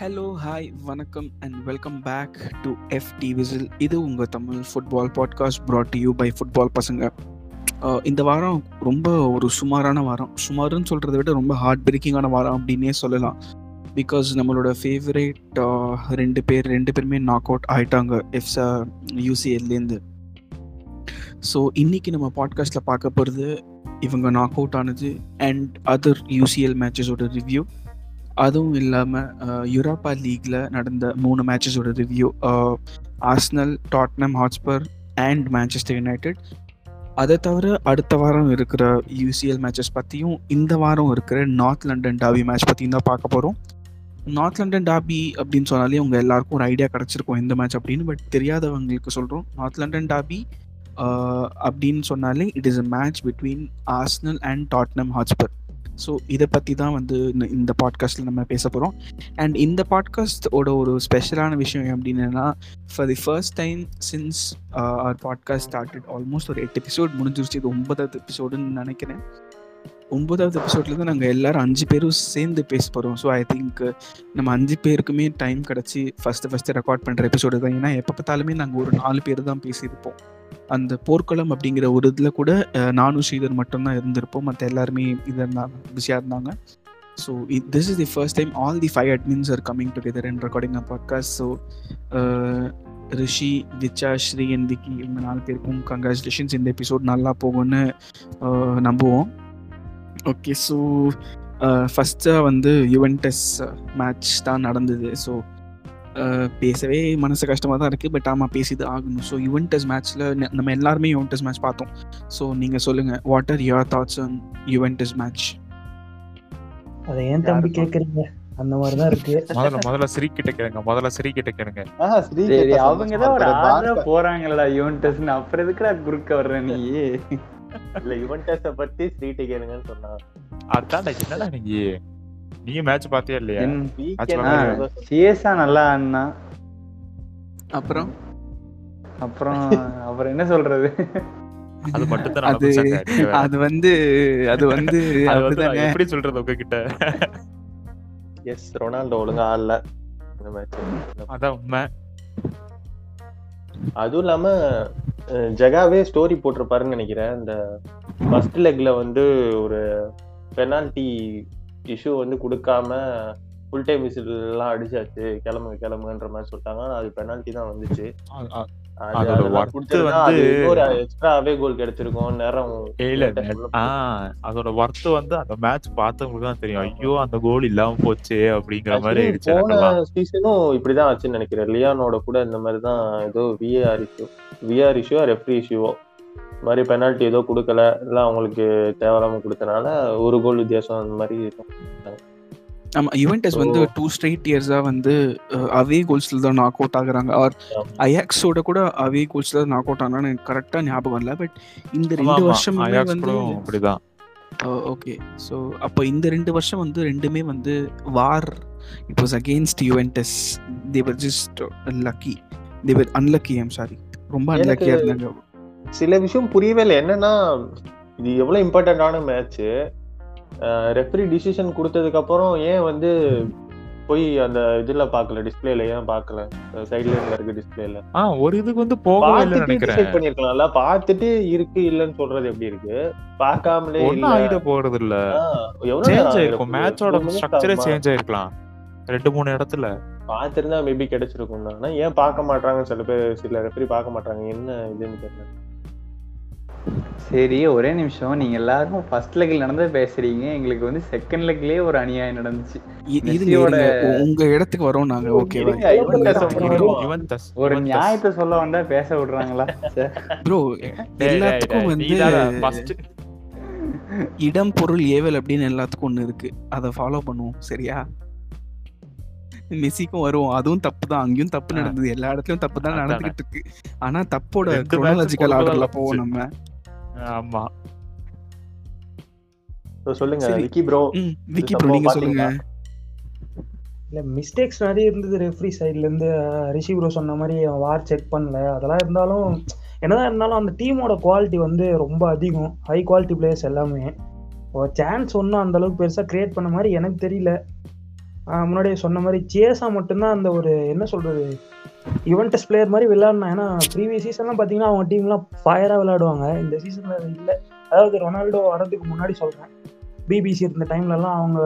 Hello hi வணக்கம் and welcome back to FT Whistle இது உங்கள் Tamil football podcast brought you by football பசங்க. Uh, இந்த வாரம் ரொம்ப ஒரு சுமாரான வாரம். சுமாருன்னு சொல்கிறத விட ரொம்ப ஹார்ட் பிரேக்கிங்கான வாரம் அப்படின்னே சொல்லலாம். பிகாஸ் நம்மளோட ஃபேவரேட் uh, ரெண்டு பேர் ரெண்டு பேருமே நாக் அவுட் ஆயிட்டாங்க எஃப்ஸா யூசிஎல்லேருந்து ஸோ இன்னைக்கு நம்ம பாட்காஸ்ட்டில் பார்க்க போகிறது இவங்க நாக் அவுட் ஆனது அண்ட் அதர் யூசிஎல் மேட்சஸோட ரிவ்யூ அதுவும் இல்லாமல் யூரோப்பா லீக்ல நடந்த மூணு மேட்சஸோட review Arsenal Tottenham Hotspur and Manchester United அதை தவிர அடுத்த வாரம் இருக்கிற யூசிஎல் மேட்சஸ் பற்றியும் இந்த வாரம் இருக்கிற நார்த் லண்டன் டாபி மேட்ச் பற்றியும் தான் பார்க்க போகிறோம் நார்த் லண்டன் டாபி அப்படின்னு சொன்னாலே உங்கள் எல்லாருக்கும் ஒரு ஐடியா கிடச்சிருக்கும் எந்த மேட்ச் அப்படின்னு. பட் தெரியாதவங்களுக்கு சொல்கிறோம் நார்த் லண்டன் டாபி அப்படின்னு சொன்னாலே it is a match between Arsenal and Tottenham Hotspur so இதை பற்றி தான் வந்து இந்த- இந்த பாட்காஸ்ட்டில் நம்ம பேச போகிறோம் அண்ட் இந்த பாட்காஸ்டோட ஒரு ஸ்பெஷலான விஷயம் அப்படின்னா for the first time since our podcast started almost ஒரு எட்டு எபிசோட் முடிஞ்சிருச்சு. இது ஒன்பதாவது எபிசோடுன்னு நினைக்கிறேன். ஒன்பதாவது எபிசோட்லேருந்து நாங்கள் எல்லாரும் அஞ்சு பேரும் சேர்ந்து பேச போகிறோம் ஸோ ஐ திங்க் நம்ம அஞ்சு பேருக்குமே டைம் கிடச்சி ஃபஸ்ட்டு ஃபஸ்ட்டு ரெக்கார்ட் பண்ணுற எபிசோடு தான். ஏன்னா எப்போ பார்த்தாலுமே நாங்கள் ஒரு நாலு பேர் தான் பேசியிருப்போம். அந்த போர்க்களம் அப்படிங்கிற ஒரு இதில் கூட நானும் ஸ்ரீதர் மட்டும்தான் இருந்திருப்போம். மற்ற எல்லாருமே இதாக இருந்தாங்க. பிஸியாக இருந்தாங்க so this is the first time all the five admins are coming together and recording a podcast so Rishi Vicha Sri and Vicky இவங்க நாலு பேருக்கும் கங்க்ராச்சுலேஷன்ஸ் இந்த எபிசோட் நல்லா போகும்னு நம்புவோம். ஓகே ஸோ ஃபஸ்ட்டாக வந்து யுவென்டஸ் மேட்ச் தான் நடந்தது. ஸோ பேசவே மனசு கஷ்டமாக தான் இருக்குது பட் ஆமாம் பேசிது ஆகணும். ஸோ யுவென்டஸ் மேட்ச்சில் நம்ம எல்லாருமே யுவென்டஸ் மேட்ச் பார்த்தோம். ஸோ நீங்கள் சொல்லுங்கள் what are your thoughts on Juventus match அதை ஏன் தம்பி கேக்குறீங்க? அந்த மாதிரிதான் இருக்கு. முதல்ல முதல்ல ஸ்ரீ கிட்ட கேளுங்க முதல்ல ஸ்ரீ கிட்ட கேளுங்க ஸ்ரீ கேட்டா அவங்க தான் ஒரு. போறாங்களடா யூன்டஸ்னு அப்புறம் எதுக்குடா குறுக்க வர்ற நீ? இல்ல யுவென்டஸ பத்தி ஸ்ரீட்ட கேளுங்கன்னு சொன்னா அதான்டா என்னடா நீங்க? நீங்க மேட்ச் பாத்தியா இல்லையா. சிஎஸ்ஆ நல்லா ஆடினா? அப்புறம்? அப்புறம் அப்புறம் என்ன சொல்றது? அது மட்டும் தான் அது அது வந்து அது வந்து எப்படி சொல்றது உங்ககிட்ட? எஸ் ரொனால்டோ ஒழுங்கா ஆடல. இந்த மேட்ச் அதான் உண்மை. அதுவும் இல்லாம ஜெகாவே ஸ்டோரி போட்டிருப்பாருன்னு நினைக்கிறேன். இந்த ஃபர்ஸ்ட் லெக்ல வந்து ஒரு பெனால்டி இஷ்யூ வந்து கொடுக்காம ஃபுல் டைம் விசில் எல்லாம் அடிச்சாச்சு. கிளம்புங்க கிளம்புங்கன்ற மாதிரி சொல்லிட்டாங்க. ஆனா அது பெனால்டி தான் வந்துச்சு. அதோட ஒர்த் வந்து அந்த மேட்ச் பார்த்தவங்களுக்கு தான் தெரியும். ஐயோ அந்த கோல் இல்லாம போச்சே அப்படிங்கிற மாதிரி சீசனும் இப்படிதான் ஆச்சுன்னு நினைக்கிறேன். லியானோட கூட இந்த மாதிரி தான் ஏதோ VAR issue VAR issue referee இஷ்யூவோ மாதிரி பெனால்ட்டி ஏதோ கொடுக்கல இல்ல அவங்களுக்கு தேவையில்லாம கொடுத்தனால ஒரு கோல் வித்தியாசம் அந்த மாதிரி ஆமா யுவென்டஸ் வந்து டூ ஸ்ட்ரைட் இயர்ஸா வந்து அவே கோல்ஸ்ல தான் நாக் அவுட் ஆகுறாங்க. ஆர் அயாக்ஸோட கூட அவே கோல்ஸ்ல நாக் அவுட் ஆனான்னு எனக்கு கரெக்டா ஞாபகம் இல்லை பட் இந்த ரெண்டு Ajax வந்து அப்படிதான். ஓகே ஸோ அப்போ இந்த ரெண்டு வருஷம் வந்து ரெண்டுமே வந்து VAR it was against Juventus they were just lucky they were unlucky I'm sorry ரொம்ப எனக்கு- அன்லக்கியா இருந்தாங்க. சில விஷயம் புரியவே இல்லை. என்னன்னா இது எவ்வளவு இம்பார்ட்டன்டான மேட்ச் ரெஃப்ரி டிசிஷன் கொடுத்ததுக்கு அப்புறம் ஏன் வந்து போய் அந்த இதுல பாக்கல டிஸ்பிளேல ஏன் பாக்கல சைட்ல இருக்க டிஸ்பிளேல ஆஹ் ஒரு இதுக்கு வந்து போகவே நினைக்கிறேன். டிசைட் பண்ணிருக்கலாம்ல பார்த்துட்டு இருக்கு இல்லன்னு சொல்றது எப்படி இருக்கு? பார்க்காமலே இல்ல. ஆயிட போறது இல்ல. ஆ, சேஞ்ச் ஆயிருக்கும்? மேட்சோட ஸ்ட்ரக்சரே? சேஞ்ச் ஆயிருக்கலாம். ரெண்டு மூணு இடத்துல. பார்த்திருந்தா மேபி கிடைச்சிருக்கும் ஆனா ஏன் பார்க்க மாட்டாங்க சில பேர் சில ரெஃபரி பார்க்க மாட்டாங்க என்ன இதுன்னு தெரியல. சரி ஒரே நிமிஷம். நீங்க எல்லாரும் ஃபர்ஸ்ட் லெக்ல நடந்தது பேசுறீங்க. எங்களுக்கு வந்து செகண்ட் லெக்லயே ஒரு அநியாயம் நடந்துச்சு. உங்க இடத்துக்கு வரோம் நாங்க. யுவென்டஸ் ஒரு. நியாயத்தை சொல்ல வந்தா பேச விடுறாங்களா. ப்ரோ எல்லாத்துக்கும் வந்து. இடம் பொருள் ஏவல் அப்படின்னு எல்லாத்துக்கும் ஒண்ணு இருக்கு. அதை ஃபாலோ பண்ணுவோம். சரியா? மெஸ்ஸிக்கும் வருவோம் அதுவும் தப்பு தான் அங்கேயும் தப்பு. நடந்தது. எல்லா இடத்துலயும் தப்பு தான். நடந்துகிட்டு இருக்கு. ஆனா தப்போட குரோனாலஜிக்கல் ஆர்டர்ல போவோம். நம்ம. ஆமா. சொல்லுங்க. விக்கி ப்ரோ விக்கி ப்ரோ நீங்க சொல்லுங்க. இல்ல மிஸ்டேக்ஸ் நிறைய இருந்தது ரெஃப்ரி சைட்ல இருந்து. ரிஷி ப்ரோ சொன்ன மாதிரி வார் செக் பண்ணல. அதெல்லாம் இருந்தாலும் என்னதான் இருந்தாலும் அந்த டீமோட குவாலிட்டி வந்து ரொம்ப அதிகம். ஹை குவாலிட்டி பிளேயர்ஸ் எல்லாமே. சான்ஸ் ஒன்றும் அந்த அளவுக்கு பெருசா கிரியேட் பண்ண மாதிரி எனக்கு தெரியல. முன்னாடியே சொன்ன மாதிரி சேஸா மட்டும்தான் அந்த ஒரு என்ன சொல்றது யுவன்டஸ் பிளேயர் மாதிரி விளையாடினா ஏன்னா ப்ரீவியஸ் சீசன்லாம் பார்த்தீங்கன்னா அவங்க டீம்லாம் ஃபயராக விளையாடுவாங்க. இந்த சீசனில் அது இல்லை. அதாவது ரொனால்டோ வரதுக்கு முன்னாடி சொல்கிறேன் பிபிசி இருந்த டைம்லலாம் அவங்க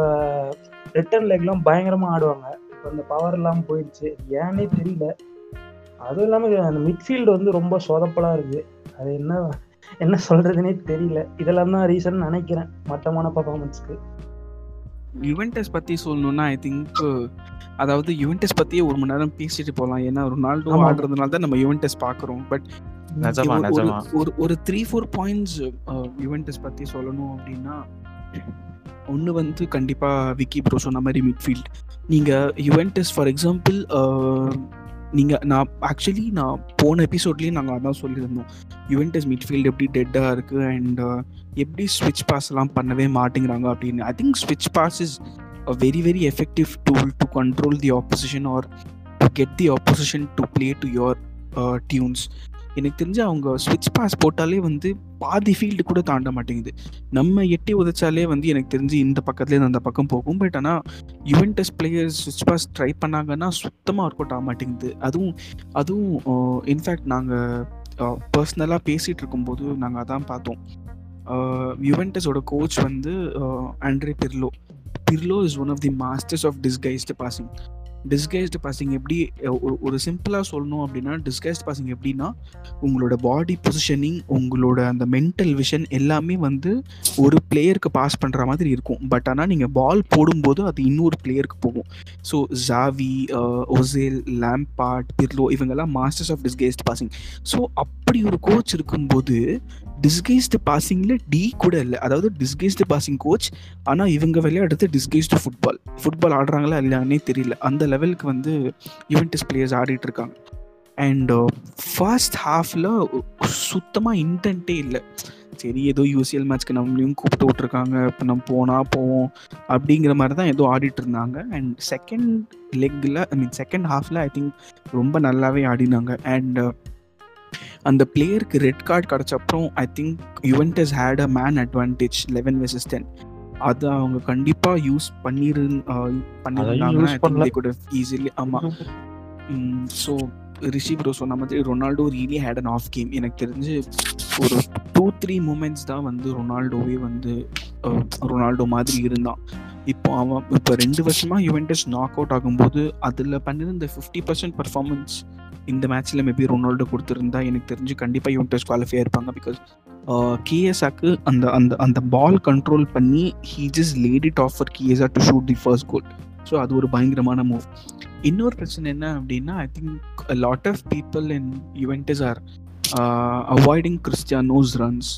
ரிட்டர்ன் லெக்லாம் பயங்கரமாக ஆடுவாங்க. இப்போ அந்த பவர் இல்லாமல் போயிடுச்சு. ஏன்னே தெரியல. அதுவும் இல்லாமல் அந்த மிட்ஃபீல்டு வந்து ரொம்ப சொதப்பலாக இருக்குது அது என்ன என்ன சொல்கிறதுனே தெரியல. இதெல்லாம் தான் ரீசன் நினைக்கிறேன். மட்டமான பர்ஃபார்மன்ஸ்க்கு யுவென்டஸ் பத்தி சொல்லணும்னா ஐ திங்க் அதாவது யுவென்டஸ் பத்தியே ஒரு மணி நேரம் பேசிட்டு போகலாம் ஏன்னா ரொனால்டோ. ஆடுறதுனால தான் நம்ம யுவென்டஸ் பார்க்குறோம். பட் ஒரு- ஒரு- த்ரீ ஃபோர் பாயிண்ட்ஸ் யுவென்டஸ் பத்தி சொல்லணும் அப்படின்னா ஒன்று வந்து கண்டிப்பா விக்கி ப்ரோ சொன்ன மாதிரி மிட்ஃபீல்ட் நீங்க யுவென்டஸ் ஃபார் எக்ஸாம்பிள் நீங்க நான் ஆக்சுவலி நான் போன எபிசோட்லயும் நாங்கள் அதான் சொல்லியிருந்தோம். யுவென்டஸ் மிட்ஃபீல்டு எப்படி டெட்டாக இருக்கு அண்ட் எப்படி ஸ்விட்ச் பாஸ் எல்லாம் பண்ணவே மாட்டேங்கிறாங்க அப்படின்னு. ஐ திங்க் ஸ்விட்ச் pass is a very very effective tool to control the opposition or to get the opposition to play to your tunes எனக்கு தெரிஞ்சு அவங்க ஸ்விட்ச் பாஸ் போட்டாலே வந்து பாதி ஃபீல்டு கூட தாண்ட மாட்டேங்குது. நம்ம எட்டி உதைச்சாலே வந்து எனக்கு தெரிஞ்சு இந்த பக்கத்துலேருந்து அந்த பக்கம் போகும். பட் ஆனால் யுவென்டஸ் பிளேயர்ஸ் ஸ்விட்ச் பாஸ் ட்ரை பண்ணாங்கன்னா சுத்தமாக ஒர்க் அவுட் ஆக மாட்டேங்குது. அதுவும் அதுவும் uh, இன்ஃபேக்ட் நாங்கள் பர்சனலாக uh, பேசிகிட்டு இருக்கும்போது நாங்கள் அதான் பார்த்தோம். யுவென்டஸோட கோச் வந்து Andrea Pirlo Pirlo is one of the masters of disguised passing disguised passing எப்படி ஒரு ஒரு சிம்பிளாக சொல்லணும் அப்படின்னா டிஸ்கைஸ்டு பாசிங் எப்படின்னா உங்களோட பாடி பொசிஷனிங் உங்களோட அந்த மென்டல் விஷன் எல்லாமே வந்து ஒரு பிளேயருக்கு பாஸ் பண்ணுற மாதிரி இருக்கும். பட் ஆனால் நீங்கள் பால் போடும்போது அது இன்னொரு பிளேயருக்கு போகும். So Xavi Ozil Lampard Pirlo இவங்கெல்லாம் masters of disguised passing so அப்படி ஒரு கோச் இருக்கும்போது டிஸ்கேஸ்டு பாசிங்கில் டி கூட இல்லை. அதாவது டிஸ்கேஸ்டு பாசிங் கோச் ஆனால் இவங்க விளையாடுறது டிஸ்கேஸ்டு ஃபுட்பால் ஃபுட்பால் ஆடுறாங்களா இல்லையானே தெரியல. அந்த லெவலுக்கு வந்து யுவென்டஸ் பிளேயர்ஸ் ஆடிட்டு இருக்காங்க. அண்ட் ஃபர்ஸ்ட் ஹாஃபில் சுத்தமாக இன்டென்ட்டே இல்லை. சரி ஏதோ யூசிஎல் மேட்ச்க்கு நம்மளையும் கூப்பிட்டு விட்ருக்காங்க இப்போ நம்ம போனால் போவோம். அப்படிங்கிற மாதிரி தான் ஏதோ ஆடிட்டு இருந்தாங்க. அண்ட் செகண்ட் லெக்கில் ஐ மீன் செகண்ட் ஹாஃபில் ஐ திங்க் ரொம்ப நல்லாவே ஆடினாங்க. அண்ட் அந்த பிளேயருக்கு red card கிடச்சப்புறம் I think Juventus had a man advantage eleven versus ten அதை அவங்க கண்டிப்பாக யூஸ் பண்ணிரு பண்ணியிருந்தாங்கன்னா use ஐ திங்க் பண்ணல. தே குட் ஈஸிலி ஆமாம் ஸோ ரிஷி ப்ரோ சொன்ன மாதிரி Ronaldo really had an off game எனக்கு தெரிஞ்சு ஒரு டூ த்ரீ மூமெண்ட்ஸ் தான் வந்து ரொனால்டோவே வந்து ரொனால்டோ மாதிரி இருந்தான். இப்போ அவன் இப்போ ரெண்டு வருஷமா யுவென்டஸ் நாக் அவுட் ஆகும்போது அதில் பண்ணிருந்த ஃபிஃப்டி பர்சன்ட் பர்ஃபார்மன்ஸ் இந்த மேட்ச்சில் மேபி ரொனால்டோ கொடுத்துருந்தா எனக்கு தெரிஞ்சு கண்டிப்பாக யுவென்டஸ் குவாலிஃபை இருப்பாங்க பிகாஸ் கிஎஸ்ஆக்கு uh, அந்த அந்த அந்த பால் கண்ட்ரோல் பண்ணி he just laid it off for Chiesa to shoot the first goal so அது ஒரு பயங்கரமான மூவ் இன்னொரு பிரச்சனை என்ன அப்படின்னா I think lot of people in Juventus are avoiding Cristiano's runs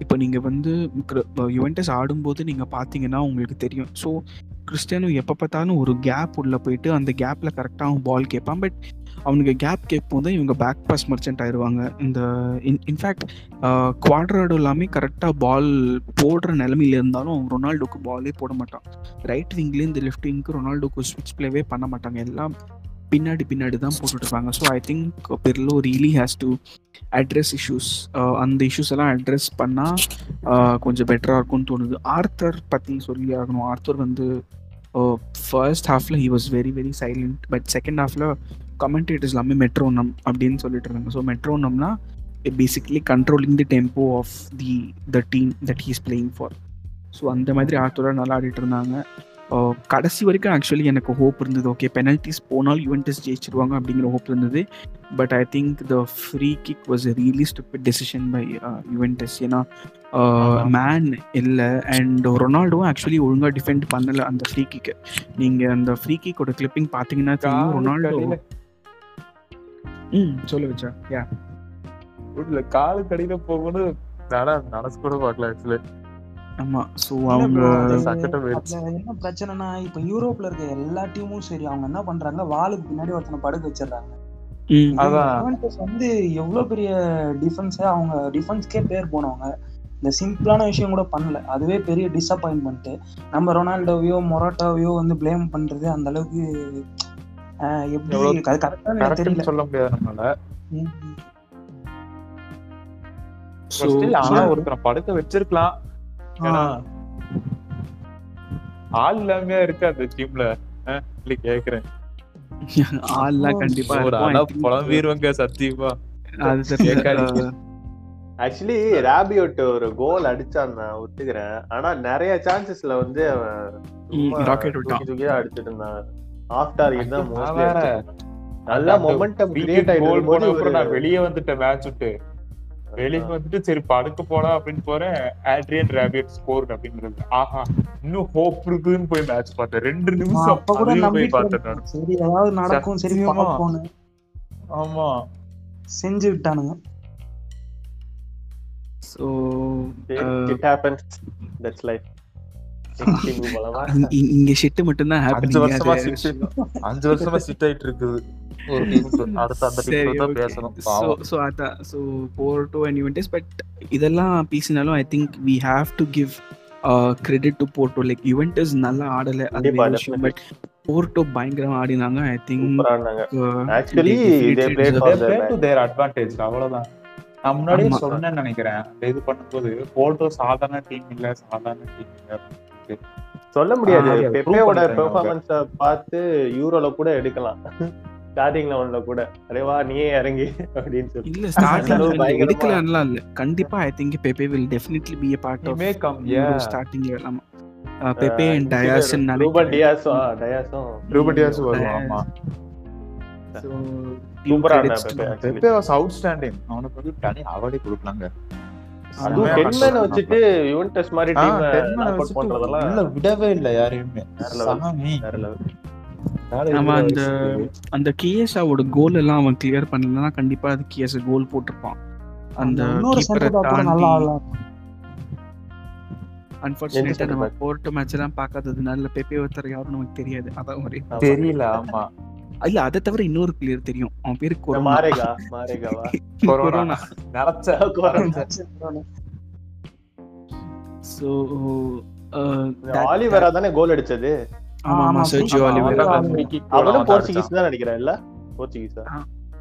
இப்போ நீங்கள் வந்து யுவென்டஸ் ஆடும்போது நீங்கள் பார்த்தீங்கன்னா உங்களுக்கு தெரியும். ஸோ கிறிஸ்டியானோ எப்போ பார்த்தாலும் ஒரு கேப் உள்ளே போயிட்டு அந்த கேப்பில் கரெக்டாக அவன் பால் கேட்பான். பட் அவனுக்கு கேப் கேட்போம் தான் இவங்க பேக் பாஸ் மர்ச்சன்ட் ஆயிடுவாங்க இந்த இன் இன்ஃபேக்ட் குவாட்ராடோ எல்லாமே கரெக்டாக பால் போடுற நிலமையில இருந்தாலும் அவன் ரொனால்டோக்கு பாலே போட மாட்டான். ரைட் விங்லேருந்து லெஃப்ட் விங்க்கு ரொனால்டோக்கு ஸ்விட்ச் பிளேவே பண்ண மாட்டாங்க. எல்லாம் பின்னாடி பின்னாடி தான் போட்டுட்டு இருப்பாங்க so I think Pirlo really has to address issues அந்த இஷ்யூஸ் எல்லாம் அட்ரஸ் பண்ணால் கொஞ்சம் பெட்டராக இருக்கும்னு தோணுது. ஆர்த்தர் பற்றி சொல்லி ஆகணும். ஆர்த்தர் வந்து ஃபர்ஸ்ட் ஹாஃபில் he was very very silent but second ஹாஃபில் கமெண்டேட்டர்ஸ் எல்லாமே மெட்ரோனம் அப்படின்னு சொல்லிட்டு இருந்தாங்க. So மெட்ரோனம்னா basically controlling the tempo of the the team that he's playing for so அந்த மாதிரி ஆர்த்தோட நல்லா ஆடிட்டு இருந்தாங்க. கடைசி வரைக்கும் ஆக்சுவலி எனக்கு ஹோப் இருந்தது. ஓகே பெனல்ட்டிஸ் போனால் யுவென்டஸ் ஜெயிச்சிருவாங்க அப்படிங்கிற ஹோப் இருந்தது. But I think the free kick was really stupid decision by Juventus ஏன்னா மேன் இல்லை அண்ட் ரொனால்டோவும் ஆக்சுவலி ஒழுங்காக டிஃபெண்ட் பண்ணல அந்த ஃப்ரீ கிக்கு நீங்கள் அந்த ஃப்ரீ கிக்கோட கிளிப்பிங் பார்த்தீங்கன்னா ரொனால்டோ ம் சொல்ல வச்சா யா காலு கடையில போகணும்னு நானா நினைச்சு கூட பார்க்கல ஆக்சுவலி அவங்க. அதுல என்ன பிரச்சனைனா இப்ப யூரோப்ல இருக்க எல்லா டீமும் சரி அவங்க என்ன பண்றாங்க வாளுக்கு பின்னாடி ஒருத்தனை படுக்க வச்சிடுறாங்க. ம் அதான். யுவென்டஸ் வந்து எவ்வளவு பெரிய டிஃபென்ஸ் அவங்க டிஃபென்ஸ்க்கே பேர் போனவங்க. இந்த சிம்பிளான விஷயம் கூட பண்ணல. அதுவே பெரிய டிசப்பாயின்மெண்ட் நம்ம ரொனால்டோவையோ மொராட்டோவையோ வந்து ப்ளேம் பண்றது அந்த அளவுக்கு ஆஹ், எப்படி தெரியல. சொல்ல முடியாது நம்மளால. ஆனா ஒருத்தரை படுக்க வச்சிருக்கலாம். ஆள் இல்லாம இருக்கு அந்த டீம்ல இல்ல கேக்குறேன். ஆள்லாம் கண்டிப்பா ஒரு think, புலம்பிடுவாங்க சத்தியமா. அது ஆக்சுவலி ராபியோட் ஒரு கோல் அடிச்சான் நான் ஒத்துக்கிறேன். ஆனா நிறைய சான்சஸ்ல வந்து அவன் விட்டான். தூக்கியா அடிச்சிட்டு இருந்தான். ஆஃப் டார்கெட் தான் மோஸ்ட்லி. நல்லா மொமெண்டம் கிரியேட் அப்புறம் நான் வெளியே வந்துட்டேன் மேட்ச் விட்டு. வெளியே வந்துட்டு சரி படுக்க போலாம் அப்படின்னு போறேன் ஆட்ரியன் ராபியட் ஸ்கோர் அப்படின்றது ஆஹா இன்னும் ஹோப் இருக்குன்னு போய் மேட்ச் பார்த்தேன். ரெண்டு நிமிஷம் அப்ப கூட போய் பார்த்தேன் சரி ஏதாவது நடக்கும் சரி ஆமா. செஞ்சு விட்டானுங்க. Ah, it happens that's life இங்க- ஷிட். வருஷமா அது சிட் அஞ்சு வருஷமா சிட் ஆயிட்டு இருக்குது. ஒரு டீமுக்கு அடுத்த அந்த தான். பேசணும் Juventus, but இதெல்லாம் பேசினாலும் I think we have to give credit to Porto. Like Juventus நல்லா ஆடல அது பட் போர்ட்டோ பயங்கரமா ஆடினாங்க. I think to their advantage, அவ்வளவுதான். நான் முன்னாடியே. சொன்னேன்னு நினைக்கிறேன். இது பண்ணும்போது போர்ட்டோ சாதாரண டீம் இல்ல சாதாரண டீம் இல்ல சொல்ல முடியாது. பெப்பேவோட. பெர்ஃபார்மன்ஸ பார்த்து யூரோல கூட எடுக்கலாம். ஸ்டார்டிங் லெவல்ல கூட அரேவா நீயே இறங்கி அப்படின்னு சொல்லி. இல்ல ஸ்டார்டிங் எடுக்கலாம்லாம் இல்ல கண்டிப்பா I think Pepe will definitely be a part He of may come, Euro yeah. Starting ஆமா. பெப்பே அண்ட் டயாஸ்ன்னு ரூபன் டியாஸும் டயாஸும். ரூபன் டியாஸ் வருவான் ஆமா. So, சூப்பரா இருந்தா. பெப்பே வாஸ் அவுட்ஸ்டாண்டிங் அவனுக்கு வந்து தனி அவார்டே கொடுக்கலாங்க. வச்சுட்டு யுவென்டஸ் மாதிரி டீம் 10 man நாக் வச்சுட்டு பண்றதெல்லாம் விடவே இல்ல யாரையுமே. ஆமா, அந்த. அந்த கியேசாவோட கோல் எல்லாம் அவன் கிளியர் பண்ணலன்னா கண்டிப்பா அது கியேசா கோல் போட்டிருப்பான். அந்த கீப்பரை தாண்டி அன்பார்ச்சுனேட்டா நம்ம? போர்ட்டோ மேட்ச் எல்லாம் பார்க்காததுனால பெப்பே ஒருத்தர் யாரும் நமக்கு தெரியாது. அதான் ஒரே. தெரியல ஆமா. இல்ல அதை தவிர இன்னொரு பிளேயர் தெரியும். அவன் பேரு கொரோனா மாரேகா மாரேகாவா? கொரோனா நினைச்ச கொரோனா. சோ ஆலிவரா தானே கோல் அடிச்சது? ஆமா சர்ஜியோ ஆலிவேரா அவனும் போர்ச்சுகீஸ். தான் நினைக்கிறேன் இல்ல? போர்ச்சுகீஸா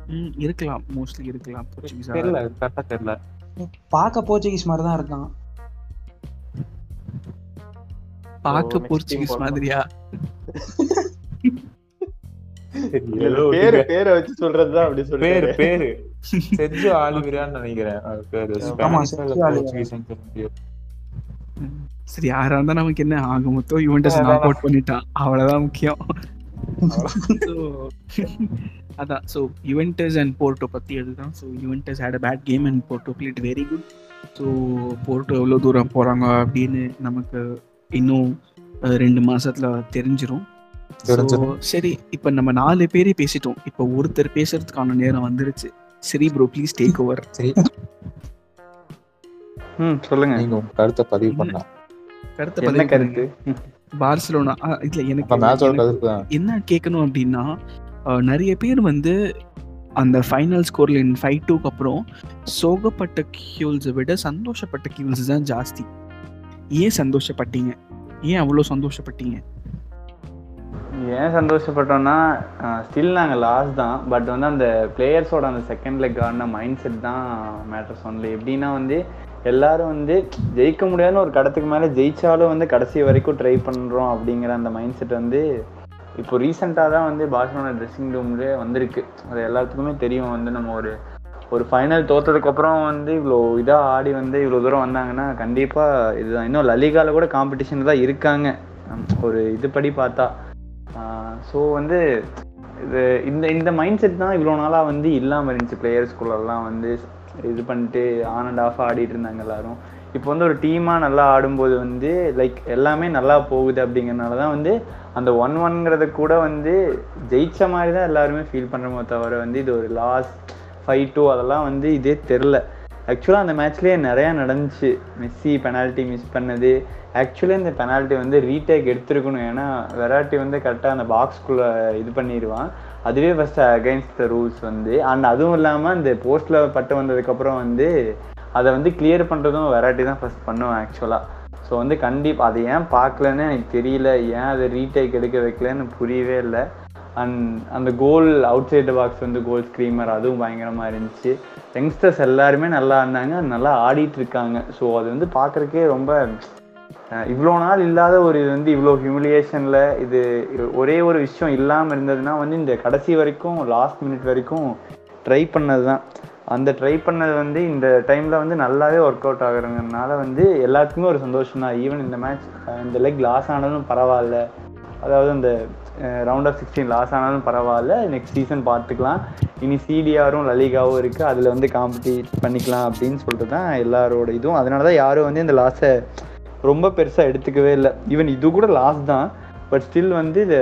ம், இருக்கலாம். மோஸ்ட்லி இருக்கலாம். போர்ச்சுகீஸ் தெரியல தெரியல. போர்ச்சுகீஸ் மாதிரி தான் இருக்கான். போர்ச்சுகீஸ். மாதிரியா? பேரு பேரை வச்சு சொல்றதுதான் அப்படி பேரு சொல்லிட்டு பேரு. செஞ்சு ஆலிவிரான்னு நினைக்கிறேன். பேரு. ஆமா, செர்ஜியோ ஆலிவேரா. சரி யாரா இருந்தா நமக்கு என்ன? ஆக மொத்தம் யுவென்டஸ். நாக் அவுட் பண்ணிட்டான் அவ்வளவுதான் முக்கியம். அதான். ஸோ யுவென்டஸ் அண்ட் போர்ட்டோ பத்தி அதுதான் so Juventus had a bad game and Porto played very good so Porto எவ்வளோ தூரம் போறாங்க அப்படின்னு நமக்கு இன்னும் ரெண்டு மாசத்துல தெரிஞ்சிரும். சரி இப்போ நம்ம நாலு பேரே பேசிட்டோம். இப்போ ஒருத்தர் பேசுறதுக்கான நேரம் வந்துருச்சு. சரி ப்ரோ ப்ளீஸ் டேக் ஓவர் சரி. ம் சொல்லுங்க. நீங்க உங்க கருத்தை பதிவு பண்ணலாம். கருத்தை என்ன பதிவு கருத்து. பார்சிலோனா ஆ, இல்ல எனக்கு என்ன கேட்கணும் அப்படின்னா நிறைய பேர் வந்து அந்த ஃபைனல் ஸ்கோர்ல இன் ஃபைவ் டூக்கு அப்புறம் சோகப்பட்ட கியூல்ஸை விட சந்தோஷப்பட்ட கியூல்ஸ் தான் ஜாஸ்தி. ஏன் சந்தோஷப்பட்டீங்க? ஏன் அவ்வளோ சந்தோஷப்பட்டீங்க? ஏன் சந்தோஷப்பட்டோம்னா ஸ்டில் நாங்கள் லாஸ் தான். பட் வந்து அந்த பிளேயர்ஸோட அந்த செகண்ட் லெக் ஆடின மைண்ட் செட் தான் மேட்டர்ஸ் ஒன்லி எப்படின்னா வந்து எல்லாரும் வந்து ஜெயிக்க முடியாதுன்னு ஒரு கடத்துக்கு மேலே ஜெயிச்சாலும் வந்து கடைசி வரைக்கும் ட்ரை பண்ணுறோம் அப்படிங்கிற அந்த மைண்ட் செட் வந்து இப்போ ரீசெண்டாக தான் வந்து பார்சலோனா ட்ரெஸ்ஸிங் ரூம்லேயே வந்திருக்கு. அது எல்லாத்துக்குமே தெரியும் வந்து நம்ம ஒரு ஒரு ஃபைனல் தோத்ததுக்கப்புறம் வந்து இவ்வளோ இதாக ஆடி வந்து இவ்வளோ தூரம் வந்தாங்கன்னா கண்டிப்பாக இதுதான். இன்னும் லலிகாவில் கூட காம்படிஷன் தான் இருக்காங்க. ஒரு இதுபடி பார்த்தா. ஸோ வந்து இது இந்த இந்த மைண்ட் செட் தான் இவ்வளோ நாளாக வந்து இல்லாமல் இருந்துச்சு. பிளேயர்ஸ்குள்ளெல்லாம் வந்து இது பண்ணிட்டு ஆன் அண்ட் ஆஃப் ஆடிட்டு இருந்தாங்க எல்லாரும். இப்போ வந்து ஒரு டீமாக நல்லா ஆடும்போது வந்து லைக் எல்லாமே நல்லா போகுது அப்படிங்கிறனால தான் வந்து அந்த ஒன் ஒன்ங்கிறத கூட வந்து ஜெயிச்ச மாதிரி தான் எல்லாருமே ஃபீல் பண்ணுறமோ தவிர வந்து இது ஒரு லாஸ் ஃபைவ் டூ அதெல்லாம் வந்து இதே தெரில ஆக்சுவலாக அந்த மேட்ச்லேயே நிறையா நடந்துச்சு. மெஸ்ஸி பெனால்ட்டி மிஸ் பண்ணது. ஆக்சுவலி இந்த பெனால்ட்டி வந்து ரீடேக் எடுத்திருக்கணும். ஏன்னா வெராட்டி வந்து கரெக்டாக அந்த பாக்ஸ்குள்ளே இது பண்ணிடுவான் அதுவே ஃபஸ்ட்டு அகைன்ஸ்ட் த ரூல்ஸ் வந்து அண்ட் அதுவும் இல்லாமல் இந்த போஸ்ட்டில் பட்டு வந்ததுக்கப்புறம் வந்து அதை வந்து கிளியர் பண்ணுறதும் வெரைட்டி தான் ஃபஸ்ட் பண்ணுவேன் ஆக்சுவலாக ஸோ வந்து கண்டிப்பாக அதை ஏன் பார்க்கலன்னு எனக்கு தெரியல ஏன் அதை ரீடேக் எடுக்க வைக்கலன்னு புரியவே இல்லை. அண்ட் அந்த கோல் அவுட் சைடு பாக்ஸ் வந்து கோல் ஸ்க்ரீமர் அதுவும் பயங்கரமாக இருந்துச்சு. யங்ஸ்டர்ஸ் எல்லாருமே நல்லா ஆடினாங்க நல்லா ஆடிட்டு இருக்காங்க. ஸோ அது வந்து பார்க்குறக்கே ரொம்ப இவ்வளோ நாள் இல்லாத ஒரு இது வந்து இவ்வளோ ஹியூமிலியேஷனில் இது ஒரே ஒரு விஷயம் இல்லாமல் இருந்ததுன்னா வந்து இந்த கடைசி வரைக்கும் லாஸ்ட் மினிட் வரைக்கும் ட்ரை பண்ணது தான் அந்த ட்ரை பண்ணது வந்து இந்த டைமில் வந்து நல்லாவே ஒர்க் அவுட் ஆகுறதுனால வந்து எல்லாத்துக்குமே ஒரு சந்தோஷம் தான் ஈவன் இந்த மேட்ச் இந்த லெக் லாஸ் ஆனாலும் பரவாயில்ல. அதாவது அந்த ரவுண்ட் ஆஃப் சிக்ஸ்டீன் லாஸ் ஆனாலும் பரவாயில்ல. நெக்ஸ்ட் சீசன் பார்த்துக்கலாம். இனி சிடிஆரும் லலிகாவும் இருக்குது அதில் வந்து காம்படிட் பண்ணிக்கலாம் அப்படின்னு சொல்லிட்டு தான் எல்லாரோட இதுவும். அதனால தான் யாரும் வந்து இந்த லாஸை ரொம்ப பெருசாக எடுத்துக்கவே இல்லை. ஈவன் இது கூட லாஸ் தான். பட் ஸ்டில் வந்து இது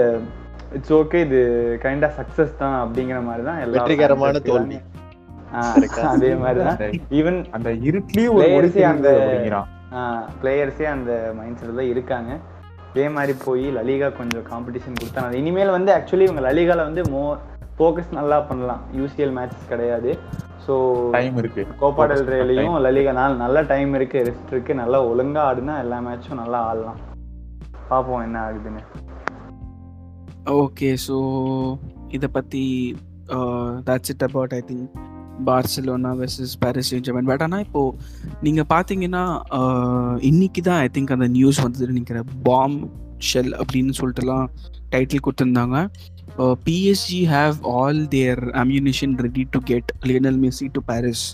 இட்ஸ் ஓகே இது கைண்ட் ஆஃப் சக்ஸஸ் தான் அப்படிங்கிற மாதிரி தான் வெற்றிகரமான தோல்வி. அதே மாதிரி தான். ஈவன் அந்த இருட்லயும் அந்த- பிளேயர்ஸே அந்த மைண்ட் செட்டில் தான் இருக்காங்க. இதே மாதிரி போய் லலிகா கொஞ்சம் காம்படிஷன் கொடுத்தாங்க. இனிமேல் வந்து ஆக்சுவலி இவங்க லலிகால வந்து மோர் ஃபோக்கஸ் நல்லா பண்ணலாம். யூசிஎல் மேட்சஸ் கிடையாது. ஸோ டைம் இருக்கு. கோப்பா டெல் ரேலையும் லலிகா நாள் நல்ல டைம் இருக்கு ரெஸ்ட் இருக்கு. நல்லா ஒழுங்கா ஆடுனா எல்லா மேட்சும் நல்லா ஆடலாம். பார்ப்போம் என்ன ஆகுதுன்னு. ஓகே ஸோ இதை பற்றி that's it about I think Barcelona versus Paris Germain but ஆனால் இப்போது நீங்கள் பார்த்தீங்கன்னா இன்னைக்கு தான் ஐ திங்க் அந்த நியூஸ் வந்தது நினைக்கிற பாம் ஷெல் அப்படின்னு சொல்லிட்டுலாம் டைட்டில் கொடுத்துருந்தாங்க. PSG have all their ammunition ready to get Lionel Messi to Paris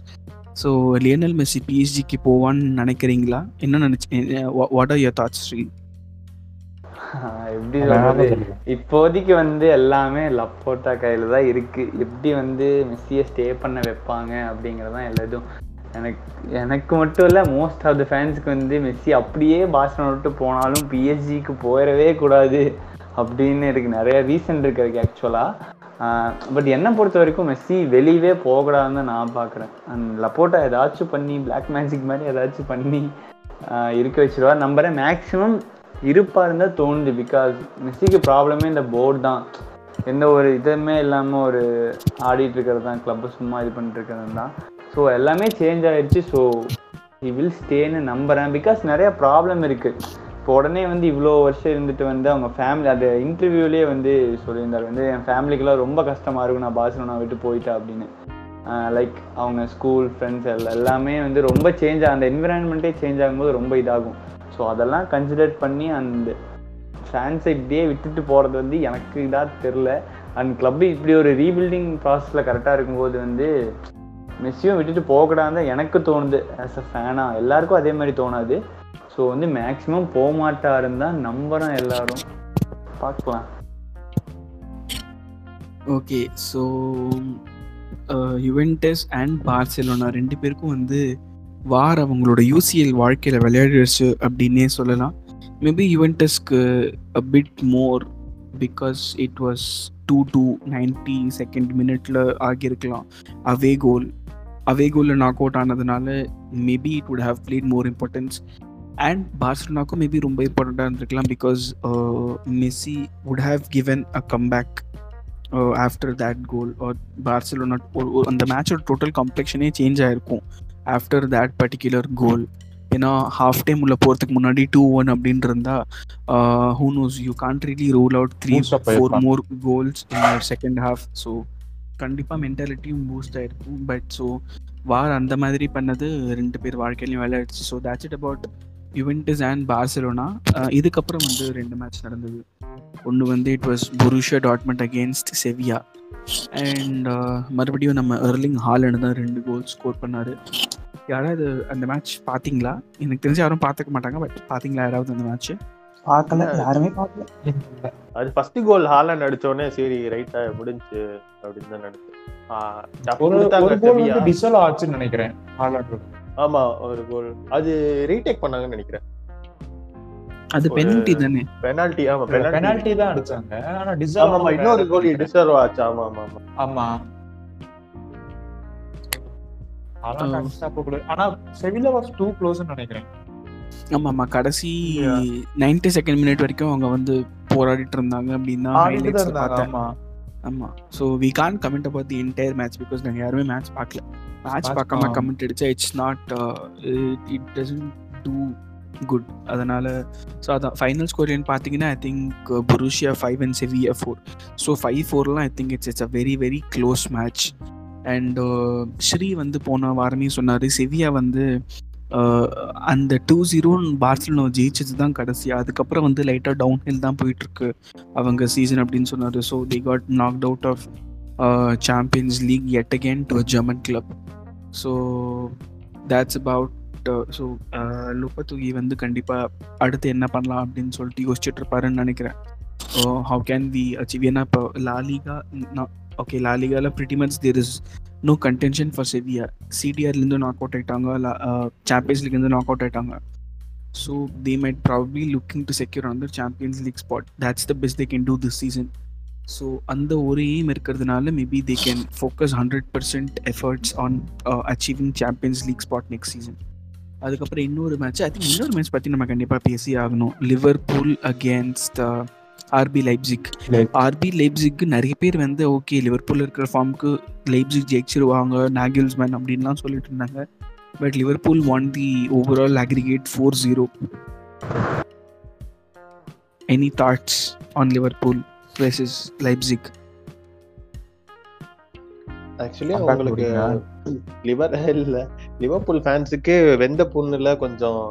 so Lionel Messi பிஎஸ்ஜிக்கு போவான்னு நினைக்கிறீங்களா? என்ன நினச்சி what are your thoughts Sri எப்படி சொல்றது? இப்போதைக்கு வந்து எல்லாமே லப்போட்டா கையில தான் இருக்கு. எப்படி வந்து மெஸ்ஸியை ஸ்டே பண்ண வைப்பாங்க அப்படிங்கறதான் எல்லா இதுவும் எனக்கு எனக்கு மட்டும் இல்ல மோஸ்ட் ஆஃப் த ஃபேன்ஸ்க்கு வந்து மெஸ்ஸி அப்படியே பாஸ்டன் விட்டு போனாலும் பிஎஸ்ஜிக்கு போயிடவே கூடாது. அப்படின்னு இருக்கு. நிறைய ரீசன் இருக்கு அதுக்கு பட் என்னை பொறுத்த வரைக்கும் மெஸ்ஸி வெளியவே போகக்கூடாதுன்னு தான் நான் பார்க்குறேன். அண்ட் லப்போட்டா ஏதாச்சும் பண்ணி பிளாக் மேஜிக் மாதிரி ஏதாச்சும் பண்ணி ஆஹ் இருக்க வச்சிருவா. நம்புறேன் மேக்ஸிமம் இருப்பா இருந்தால் தோணுது. பிகாஸ் மெஸ்ஸிக்கு ப்ராப்ளமே இந்த போர்டு தான். எந்த ஒரு இதுவுமே இல்லாமல் ஒரு ஆடிட்டு இருக்கிறது தான். கிளப்பை சும்மா இது பண்ணிட்டு இருக்கிறது தான். ஸோ எல்லாமே சேஞ்ச் ஆகிடுச்சு ஸோ இ வில் ஸ்டேன்னு நம்புறேன். பிகாஸ் நிறையா ப்ராப்ளம் இருக்கு. இப்போ உடனே வந்து இவ்வளோ வருஷம் இருந்துட்டு வந்து அவங்க ஃபேமிலி அந்த இன்டர்வியூலேயே வந்து சொல்லியிருந்தார். வந்து என் ஃபேமிலிக்கெல்லாம் ரொம்ப கஷ்டமாக இருக்கும். நான் பார்சலோனா விட்டு போயிட்டேன் அப்படின்னு. லைக் அவங்க ஸ்கூல் ஃப்ரெண்ட்ஸ் எல்லாம் எல்லாமே வந்து ரொம்ப சேஞ்ச் அந்த என்விரான்மெண்ட்டே சேஞ்ச் ஆகும்போது ரொம்ப இதாகும். ஸோ அதெல்லாம் கன்சிடர் பண்ணி அந்த ஃபேன்ஸை இப்படியே விட்டுட்டு போகிறது வந்து எனக்கு இதாக தெரில அண்ட் கிளப்பு இப்படி ஒரு ரீபில்டிங் ப்ராசஸில் கரெக்டாக இருக்கும்போது வந்து மெஸ்ஸியும் விட்டுட்டு போகக்கூடாது எனக்கு தோணுது. ஆஸ் அ ஃபேனாக எல்லாருக்கும் அதே மாதிரி தோணாது. ஸோ வந்து மேக்ஸிமம் போக மாட்டாருன்னு தான் நம்புகிறோம் எல்லாரும். பார்க்கலாம். Okay so Juventus and Barcelona ரெண்டு பேருக்கும் வந்து வார் அவங்களோட யூசிஎல் வாழ்க்கையில் விளையாடிடுச்சு அப்படின்னே சொல்லலாம். Maybe யுவென்டஸ்க்கு a bit more because it was due to ninety second மினிட்ல ஆகியிருக்கலாம். அவே கோல் அவே கோலில் நாக் அவுட் ஆனதுனால maybe it would have played more importance and பார்சலோனாக்கும் maybe ரொம்ப இம்பார்ட்டண்ட்டாக இருந்திருக்கலாம் because Messi would have given a comeback after that goal Barcelona அந்த மேட்சோட total காம்ப்ளெக்ஷனே சேஞ்ச் ஆயிருக்கும் ஆஃப்டர் தேட் பர்டிகுலர் கோல் ஏன்னா ஹாஃப் டைம் உள்ள போகிறதுக்கு முன்னாடி டூ ஒன் அப்படின்னு இருந்தா who knows you can't really rule out three four. More goals in second half so கண்டிப்பாக மென்டாலிட்டியும் பூஸ்ட் ஆயிருக்கும். பட் ஸோ வார் அந்த மாதிரி பண்ணது ரெண்டு பேர் வாழ்க்கையிலையும் விளையாடுச்சு so that's it about Juventus and Barcelona இதுக்கப்புறம் வந்து ரெண்டு மேட்ச் நடந்தது. ஒன்று வந்து it was Borussia Dortmund against Sevilla and மறுபடியும் நம்ம எர்லிங் ஹாலண்ட் தான் ரெண்டு கோல் ஸ்கோர் பண்ணாரு. யாராவது அந்த மேட்ச் பார்த்தீங்களா? எனக்கு தெரிஞ்சு யாரும் பார்த்துக்க மாட்டாங்க பட் பார்த்தீங்களா யாராவது அந்த மேட்ச் பார்க்கல யாருமே பார்க்கல. அது ஃபர்ஸ்ட் கோல் ஹாலண்ட் அடிச்ச உடனே சரி ரைட்டா முடிஞ்சு அப்படின்னு தான் நினைச்சேன் நினைக்கிறேன் ஹாலாண்ட் ஆமா ஒரு கோல் அது ரீடேக் பண்ணாங்கன்னு நினைக்கிறேன். அது பெனல்ட்டி தானே? பெனால்டி ஆமா பெனால்டி பெனால்டி தான் அடிச்சாங்க. ஆனா டிசல் ஆமா இன்னொரு கோல் டிசர்வ் ஆச்சு. ஆமா ஆமா ஆமா. ஆனா செவில வாஸ் டூ க்ளோஸ் நினைக்கிறேன். ஆமா ஆமா கடைசி. நைன்டி செகண்ட் மினிட் வரைக்கும் அவங்க வந்து போராடிட்டு இருந்தாங்க அப்படின்னு தான் ஆமா. ஆமா. So we can't comment about the entire match because நாங்கள் யாருமே மேட்ச் பார்க்கல. மேட்ச் பார்க்காம. கமெண்ட் அடிச்சா it's not it doesn't do good அதனால ஸோ அதான் ஃபைனல் ஸ்கோர் பார்த்தீங்கன்னா I think Borussia five and Sevilla four so five ஃபோர்லாம் I think it's it's a very very close match and Sri வந்து போன வாரமே சொன்னார் செவியா வந்து அந்த டூ ஜீரோன்னு பார்சலோனா ஜெயிச்சது தான் கடைசி. அதுக்கப்புறம் வந்து லைட்டாக டவுன் ஹில் தான் போயிட்டுருக்கு அவங்க சீசன் அப்படின்னு சொன்னார். So they got knocked out of Champions League yet again to German club so that's about so Lopetegui வந்து கண்டிப்பாக அடுத்து என்ன பண்ணலாம் அப்படின்னு சொல்லிட்டு யோசிச்சுட்டு இருப்பாருன்னு நினைக்கிறேன். ஹவு கேன் வி அச்சீவ் ஏன்னா இப்போ La Liga okay லாலிகாவில் pretty much there is no contention for Sevilla சிடிஆர்லேருந்து knock out ஆயிட்டாங்க சாம்பியன்ஸ் லீக்லேருந்து நாக் அவுட் ஆயிட்டாங்க. So they might probably looking to secure அந்த Champions League spot that's the best they can do this season so அந்த ஒரு aim இருக்கிறதுனால maybe they can focus hundred percent efforts on achieving Champions League spot next season அதுக்கப்புறம் இன்னொரு match I think இன்னொரு match பற்றி நம்ம கண்டிப்பாக பேசி ஆகணும். Liverpool against RB Leipzig RB லைப்சிக்கு நிறைய பேர் வந்து ஓகே லிவர்பூல் இருக்கிற ஃபார்முக்கு லைப்சிக் ஜெயிச்சிருவாங்க நாகில்ஸ்மேன் அப்படின்லாம் சொல்லிட்டு இருந்தாங்க. But Liverpool won the overall aggregate four zero any thoughts on Liverpool versus Leipzig actually உங்களுக்கு லிவர் இல்ல. லிவர்பூல் ஃபேன்ஸுக்கு வெந்த புண்ணுல கொஞ்சம்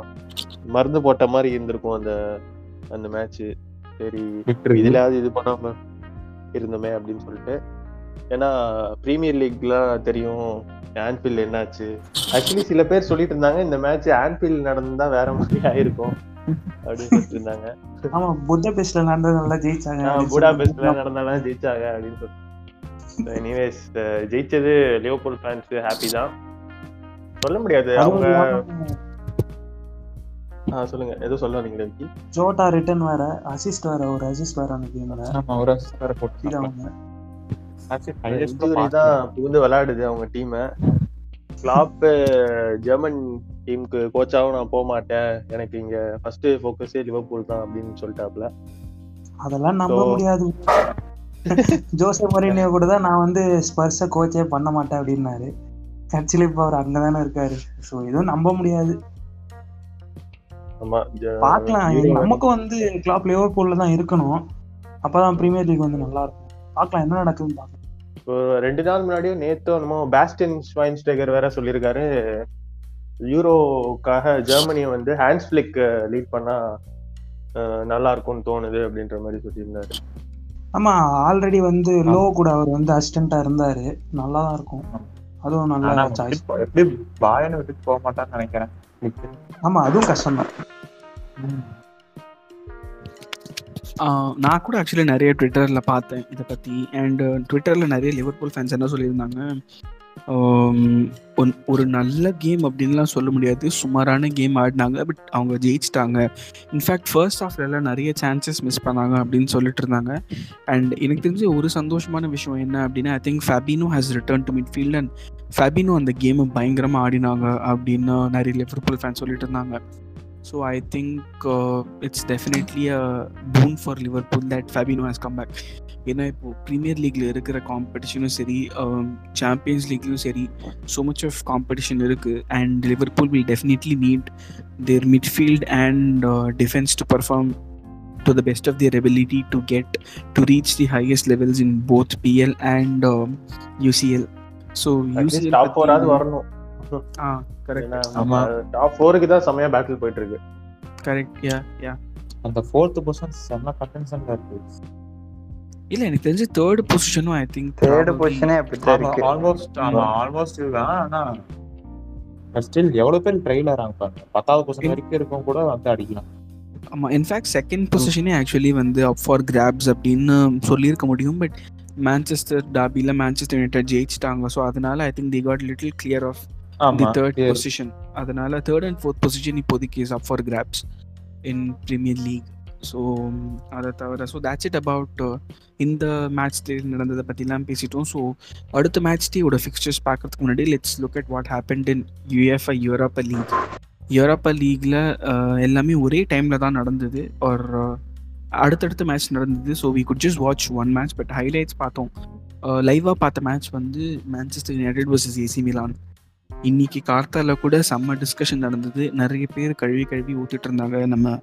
மருந்து போட்ட மாதிரி இருந்திருக்கும் அந்த அந்த மேட்ச் சரி இதுலயாவது இது பண்ணாம இருந்தோமே அப்படின்னு சொல்லிட்டு. ஏன்னா பிரீமியர் லீக்லாம் தெரியும் ஆன்ஃபீல்ட் என்னாச்சு. ஆக்சுவலி சில பேர் சொல்லிட்டு இருந்தாங்க இந்த மேட்ச் ஆன்ஃபீல்ட் நடந்தா வேற மாதிரி ஆயிருக்கும் அப்படின்னு சொல்லிட்டு இருந்தாங்க. ஆமா புத்த பெஸ்ட்ல நடந்ததுனால ஜெயிச்சாங்க நடந்தாலும் ஜெயிச்சாங்க அப்படின்னு சொல்லிட்டு. எனிவேஸ் ஜெயிச்சது லியோபூல் ஃபேன்ஸ் ஹாப்பி தான். சொல்ல முடியாது. அவங்க சொல்லுங்க. ஏதோ சொல்ல வரீங்களா விக்கி. ஜோட்டா ரிட்டர்ன் வேற அசிஸ்ட் வேற ஒரு அசிஸ்ட் வேற அந்த கேம்ல ஆமா ஒரு assist வேற போட்டு அவங்க. புகுந்து விளையாடுது அவங்க டீம் கிளாப் ஜெர்மன் டீமுக்கு கோச்சாவும் நான் போக மாட்டேன். எனக்கு இங்க ஃபர்ஸ்ட் ஃபோக்கஸே லிவர்பூல் தான் அப்படின்னு சொல்லிட்டாப்ல அதெல்லாம் நம்ப முடியாது. ஜோசே மரினியோ கூட தான் நான் வந்து ஸ்பர்ஸ கோச்சே பண்ண மாட்டேன் அப்படின்னாரு. ஆக்சுவலி இப்போ அவர் அங்கதானே இருக்காரு. ஸோ எதுவும் நம்ப முடியாது. பார்க்கலாம். நமக்கும் வந்து கிளாப் லிவர்பூல்ல தான் இருக்கணும். அப்பதான் பிரீமியர் லீக் வந்து நல்லா இருக்கும். பார்க்கலாம் என்ன நடக்குதுன்னு பார்க்கலாம். ரெண்டு நாள் முன்னாடியும் நேத்தோ நம்ம பேஸ்டின் ஸ்வைன்ஸ்டேகர் வேற சொல்லியிருக்காரு. யூரோக்காக ஜெர்மனியை வந்து ஹேண்ட்ஸ் பிளிக் லீட் பண்ணா நல்லா இருக்கும்னு தோணுது அப்படின்ற மாதிரி சொல்லியிருந்தாரு. ஆமா ஆல்ரெடி வந்து லோ கூட அவர் வந்து அசிஸ்டண்டா இருந்தாரு. நல்லா தான் இருக்கும். அதுவும் நல்ல சாய்ஸ் எப்படி பாயனை விட்டு போக மாட்டான்னு நினைக்கிறேன். ஆமா அதுவும் கஷ்டம் தான் நான் கூட ஆக்சுவலி நிறைய ட்விட்டரில் பார்த்தேன் இதை பற்றி அண்ட் ட்விட்டரில் நிறைய லிவர்பூல் ஃபேன்ஸ் என்ன சொல்லியிருந்தாங்க? ஒரு நல்ல கேம் அப்படின்லாம் சொல்ல முடியாது. சுமாரான கேம் ஆடினாங்க பட் அவங்க ஜெயிச்சிட்டாங்க. இன்ஃபேக்ட் ஃபர்ஸ்ட் ஹாஃப்லலாம் நிறைய சான்சஸ் மிஸ் பண்ணாங்க அப்படின்னு சொல்லிட்டு இருந்தாங்க. அண்ட் எனக்கு தெரிஞ்சு ஒரு சந்தோஷமான விஷயம் என்ன அப்படின்னா I think Fabinho has return to midfield and Fabinho அந்த கேமை பயங்கரமாக ஆடினாங்க அப்படின்னு நிறைய லிவர்பூல் ஃபேன் சொல்லிட்டு இருந்தாங்க. So I think it's definitely a boon for Liverpool that Fabinho has come back ஏன்னா இப்போ ப்ரீமியர் லீக்ல இருக்கிற காம்படிஷனும் சரி சாம்பியன்ஸ் லீக்லையும் சரி ஸோ மச் ஆஃப் காம்படிஷன் இருக்கு. And Liverpool will definitely need their midfield and defence to perform to the best of their ability to get to reach the highest levels in both PL and um, UCL. So UCL top four ஆவது வரணும். ஆ correct ஆமா. Top ஃபோருக்கு தான் செமையா battle போயிட்டு இருக்கு correct யா யா அந்த fourth position செம்ம கண்டென்ஷன்ல இருக்கு. இல்ல எனக்கு தெரிஞ்சு தேர்ட் பொசிஷனும் ஐ திங்க் தேர்ட் பொசிஷனே அப்படித்தான் இருக்கு. ஆல்மோஸ்ட் ஆமா ஆல்மோஸ்ட் இதுதான் ஆனா ஸ்டில் எவ்வளவு பேர் ட்ரைல ஆறாங்க பாருங்க பத்தாவது பொசிஷன் வரைக்கும் இருக்கும் கூட வந்து அடிக்கலாம். ஆமா இன்ஃபேக்ட் செகண்ட் பொசிஷனே ஆக்சுவலி வந்து அப் ஃபார் கிராப்ஸ் அப்படின்னு சொல்லியிருக்க முடியும் பட் மான்செஸ்டர் டாபியில் மான்செஸ்டர் யுனைடெட் ஜெயிச்சிட்டாங்க. ஸோ அதனால I think they got little clear of the third position அதனால தேர்ட் அண்ட் ஃபோர்த் பொசிஷன் இப்போதைக்கு is up for grabs in Premier League so அதை தவிர ஸோ தேட்ஸ் இட் அபவுட் இந்த match day நடந்ததை பற்றிலாம் பேசிட்டோம். ஸோ அடுத்த மேட்ச் டேயோட ஃபிக்சர்ஸ் பார்க்கறதுக்கு முன்னாடி let's look at what happened in UEFA Europa League Europa லீக்ல எல்லாமே ஒரே டைமில் தான் நடந்தது. ஒரு அடுத்தடுத்த மேட்ச் நடந்தது. So we could just watch one match but highlights பார்த்தோம். லைவாக பார்த்த மேட்ச் வந்து Manchester United versus AC Milan இன்னைக்கு கார்த்தால கூட செம்ம டிஸ்கஷன் நடந்தது. நிறைய பேர் கழுவி கழுவி ஊத்திட்டு இருந்தாங்க நம்ம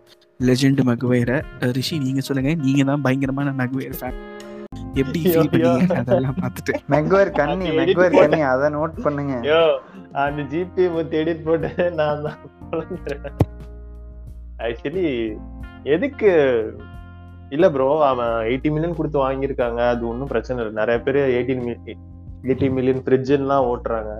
லெஜெண்ட் மகுவேரை. ரிஷி நீங்க சொல்லுங்க. நீங்க தான் பயங்கரமான மகுவேர் ஃபேன் எப்படி ஃபீல் பண்ணீங்க. அதெல்லாம் பார்த்துட்டு. மெக்வேர் கண்ணி மெக்வேர் கண்ணி அதை நோட் பண்ணுங்க. ஐயோ அந்த ஜிபி பத்தி எடிட் போட்டு நான் தான் ஆக்சுவலி எதுக்கு? இல்ல ப்ரோ அவன் எயிட்டி மில்லியன் கொடுத்து வாங்கியிருக்காங்க. அது ஒன்றும் பிரச்சனை இல்லை. நிறைய பேர் எயிட்டீன் மில்லியன் எயிட்டி மில்லியன் ஃப்ரிட்ஜ்லாம் ஓட்டுறாங்க.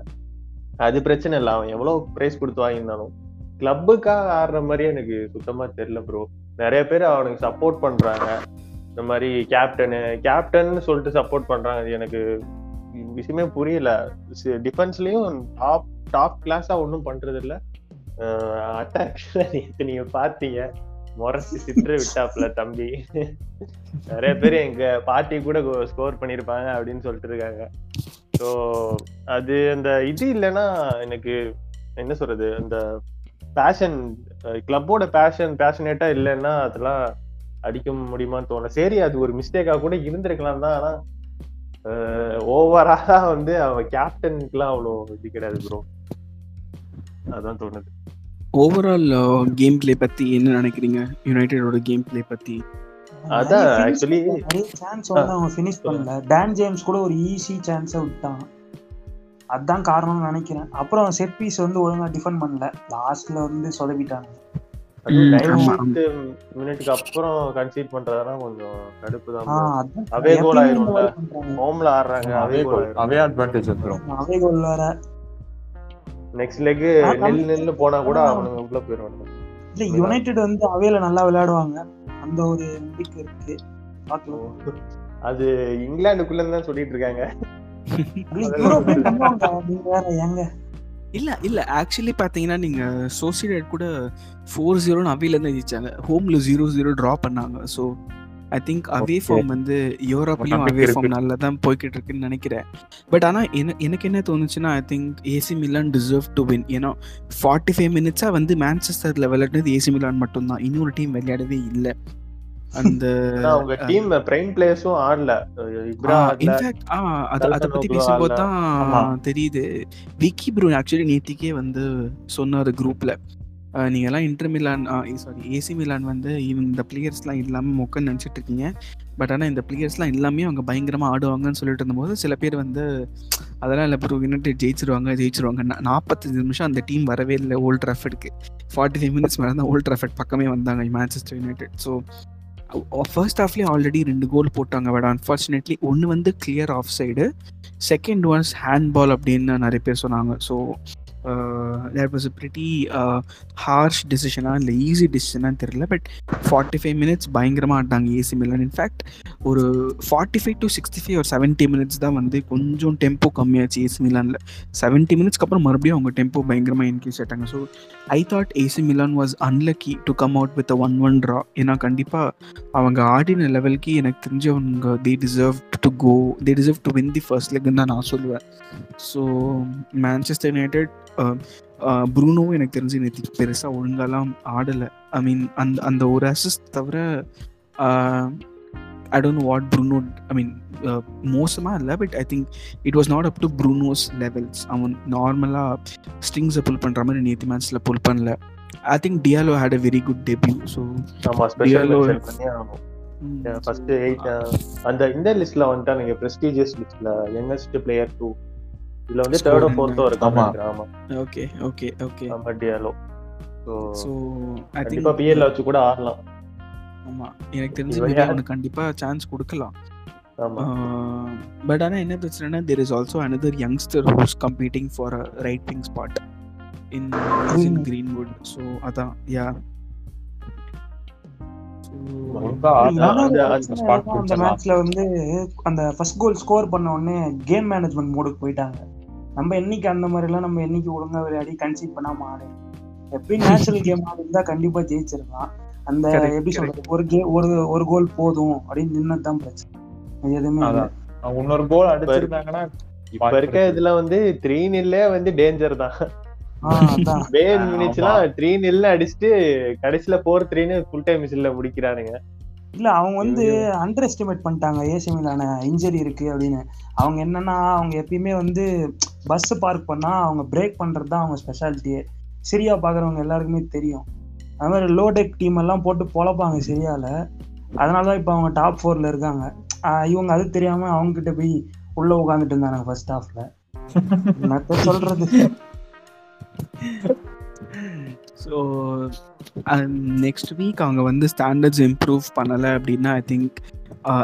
அது பிரச்சனை இல்லை. அவன் எவ்வளோ ப்ரைஸ் கொடுத்து வாங்கியிருந்தாலும். கிளப்புக்காக ஆடுற மாதிரியே எனக்கு சுத்தமாக தெரியல ப்ரோ நிறைய பேர் அவனுக்கு சப்போர்ட் பண்ணுறாங்க இந்த மாதிரி கேப்டனு கேப்டன் சொல்லிட்டு சப்போர்ட் பண்ணுறாங்க அது எனக்கு விஷயமே புரியல. டிஃபென்ஸ்லேயும் டாப் டாப் கிளாஸாக ஒன்றும் பண்ணுறது இல்லை. அட்டாக்ல நேற்று நீங்கள் பார்த்தீங்க முரசு சிற்று விட்டாப்ல தம்பி. நிறைய பேர் எங்க பாட்டி கூட ஸ்கோர் பண்ணிருப்பாங்க அப்படின்னு சொல்லிட்டு இருக்காங்க. ஸோ அது அந்த இது இல்லைன்னா எனக்கு என்ன சொல்றது அந்த பேஷன் கிளப்போட பேஷன் பேஷனேட்டா இல்லைன்னா அதெல்லாம் அடிக்க முடியுமான்னு தோணல. சரி அது ஒரு மிஸ்டேக்காக கூட இருந்திருக்கலாம் தான். ஆனால் ஓவராலா வந்து அவன் கேப்டனுக்குலாம் அவ்வளோ இது கிடையாது ப்ரோ அதான் தோணுது. ஓவரால் கேம் பிளே பத்தி என்ன நினைக்கிறீங்க? யுனைடெடோட கேம் பிளே பத்தி. அதான். நிறைய சான்ஸ் வந்து அவங்க ஃபினிஷ் பண்ணல. டான் ஜேம்ஸ் கூட ஒரு ஈஸி சான்ஸை விட்டான். அதான் காரணம்னு நினைக்கிறேன். அப்புறம் செட் பீஸ் வந்து ஒழுங்கா டிஃபெண்ட் பண்ணல. லாஸ்ட்ல வந்து சொதப்பிட்டாங்க. ம், ஆமா, நைன்த் மினிட்க்கு அப்புறம் கன்சீட் பண்றதுனா கொஞ்சம் கடுப்பு தான். ஹோம்ல ஆடுறாங்க அவே அட்வான்டேஜ் வந்துரும். வேற. நெக்ஸ்ட் லெக் நெல் போனா கூட உள்ள இல்ல யுனைடெட் வந்து அவையில நல்லா விளையாடுவாங்க. அந்த ஒரு நம்பிக்கை இருக்கு. அது இங்கிலாந்துக்குள்ள தான் சொல்லிட்டு இருக்காங்க. யூரோப்பியன் பண்ணுவாங்க நீங்க வேற எங்க? இல்ல இல்ல. ஆக்சுவலி பாத்தீங்கன்னா நீங்க சோசியேட் கூட ஃபோர் ஜீரோன்னு அவையில தான் ஜெயிச்சாங்க. ஹோம்ல ஜீரோ ஜீரோ டிரா பண்ணாங்க. So I think away. Form வந்து யூரோப்லயும் அவே. ஃபார்ம் நல்லா தான் போய்கிட்டு இருக்குன்னு நினைக்கிறேன். பட் ஆனா என்ன எனக்கு என்ன தோணுச்சுன்னா I think AC Milan deserve to win ஏன்னா ஃபார்ட்டி ஃபைவ் மினிட்ஸா வந்து மேன்செஸ்டர்ல விளையாடுனது ஏசி மிலான் மட்டும்தான். இன்னொரு டீம் விளையாடவே இல்லை. அந்த அவங்க டீம் பிரைம் பிளேயர்ஸும் ஆடல. இன்ஃபேக்ட் ஆ அது அதை பத்தி பேசும்போது தான். தெரியுது. விக்கி ப்ரூ ஆக்சுவலி நேத்திக்கே வந்து சொன்னாரு குரூப்ல நீங்கள்லாம் Inter Milan sorry AC Milan வந்து இவங்க இந்த பிளேயர்ஸ்லாம் இல்லாமல் மொக்கன்னு நினச்சிட்டு இருக்கீங்க. பட் ஆனால் இந்த பிளேயர்ஸ்லாம் எல்லாமே அவங்க பயங்கரமாக ஆடுவாங்கன்னு சொல்லிட்டு இருந்தபோது சில பேர் வந்து அதெல்லாம் இல்லை ப்ரோ யுனைடெட் ஜெயிச்சிருவாங்க ஜெயிச்சிருவாங்க. நாற்பத்தஞ்சு நிமிஷம் அந்த டீம் வரவே இல்லை ஓல்ட் ட்ராஃபர்டுக்கு ஃபார்ட்டி ஃபைவ் மினிட்ஸ் மேலே தான் ஓல்ட் ட்ராஃபர்ட் பக்கமே வந்தாங்க மேன்செஸ்டர் யுனைடெட் ஸோ ஃபர்ஸ்ட் ஹாஃப்லேயே ஆல்ரெடி ரெண்டு கோல் போட்டாங்க பட் அன்ஃபார்ச்சுனேட்லி ஒன்று வந்து clear offside second one's hand ball அப்படின்னு நிறைய பேர் சொன்னாங்க. So that was a pretty harsh டெசிஷனா இல்லை ஈஸி டிசிஷனாக தெரியல பட் ஃபார்ட்டி ஃபைவ் மினிட்ஸ் பயங்கரமாக ஆட்டாங்க ஏசி மிலன் இன்ஃபேக்ட் ஒரு forty five to sixty five ஒரு செவன்ட்டி மினிட்ஸ் தான் வந்து கொஞ்சம் டெம்போ கம்மியாச்சு ஏசி மிலானில் செவன்ட்டி மினிட்ஸ்க்கு அப்புறம் மறுபடியும் அவங்க டெம்போ பயங்கரமாக இன்க்ரீஸ் ஆயிட்டாங்க. So I thought AC Milan was unlucky to come out with one one draw ஏன்னா கண்டிப்பாக அவங்க ஆடின லெவலுக்கு எனக்கு தெரிஞ்சவங்க they deserve to go they deserve to win the first லெக்னு தான் நான் சொல்லுவேன். ஸோ மேன்செஸ்டர் யுனைடெட் ப்ரூனோவும் எனக்கு தெரிஞ்சு நேற்று பெருசாக ஒழுங்காலாம் ஆடலை. ஐ மீன் அந்த அந்த ஒரு அசிஸ்ட் தவிர I don't what Bruno I mean மோசமாக இல்லை but I think it was not up to Bruno's levels அவன் நார்மலாக ஸ்ட்ரிங்ஸை புல் பண்ணுற மாதிரி நேற்று மேட்ச்சில் புல் பண்ணல. I think Diallo had a very good debut so ஆகணும். ஃபர்ஸ்ட் எயிட் அந்த இந்த லிஸ்ட்ல வந்துட்டா நீங்க பிரஸ்டீஜியஸ் லிஸ்ட்ல யங்கஸ்ட் பிளேயர் டூ இதுல வந்து தேர்டோ ஃபோர்த்தோ இருக்கு ஆமா. ஆமா ஓகே ஓகே ஓகே. ஆமா டியாலோ ஸோ ஸோ ஐ கண்டிப்பா திங்க் பிஎல்ல வச்சு கூட ஆடலாம். ஆமாம் எனக்கு தெரிஞ்சு? அவனுக்கு கண்டிப்பாக சான்ஸ் கொடுக்கலாம். ஆமா. பட் ஆனால் என்ன பிரச்சனைனா there is also another youngster who's competing for a right wing spot in in Greenwood so அதான் யா அந்த-. மேட்ச்ல வந்து அந்த ஃபர்ஸ்ட் கோல் ஸ்கோர் பண்ண உடனே கேம் மேனேஜ்மெண்ட் மோடுக்கு போயிட்டாங்க. நம்ம என்னைக்கு அந்த மாதிரி எல்லாம் நம்ம என்னைக்கு ஒழுங்கா விளையாடி கன்சீட் பண்ணாம ஆடு. எப்பயும் நேச்சுரல் கேம் ஆடிருந்தா கண்டிப்பா ஜெயிச்சிருக்கலாம் அந்த எப்படி சொல்றது? ஒரு கே ஒரு ஒரு கோல் போதும் அப்படின்னு நின்னதுதான் பிரச்சனை. அது எதுவுமே இன்னொரு கோல் அடிச்சிருந்தாங்கன்னா இப்ப இருக்க இதுல வந்து த்ரீ நில்லே வந்து டேஞ்சர் தான். ஆ, அதான். பேன் ஆமா. மினிட்ஸ்லாம் த்ரீ நில்ல அடிச்சுட்டு கடைசியில ஃபோர் த்ரீன்னு ஃபுல் டைம் மிஸ்ல முடிக்கிறானுங்க. இல்ல அவங்க வந்து அண்டர் எஸ்டிமேட் பண்ணிட்டாங்க. ஏசி மிலான இன்ஜரி இருக்கு அப்படின்னு. அவங்க என்னன்னா அவங்க எப்பயுமே வந்து பஸ் பார்க் பண்ணா அவங்க பிரேக் பண்றது தான் அவங்க ஸ்பெஷாலிட்டியே சிரியா பாக்குறவங்க எல்லாருக்குமே தெரியும். அது மாதிரி லோ டெக் டீம் எல்லாம் போட்டு பொழப்பாங்க சிரியால. அதனாலதான் இப்ப அவங்க டாப் ஃபோர்ல இருக்காங்க. இவங்க அது தெரியாம அவங்க கிட்ட போய் உள்ள உட்காந்துட்டு இருந்தாங்க ஃபர்ஸ்ட் ஹாஃப்ல என்னத்த சொல்றது? ஸோ நெக்ஸ்ட் வீக் அவங்க வந்து ஸ்டாண்டர்ட்ஸ் இம்ப்ரூவ் பண்ணலை அப்படின்னா I think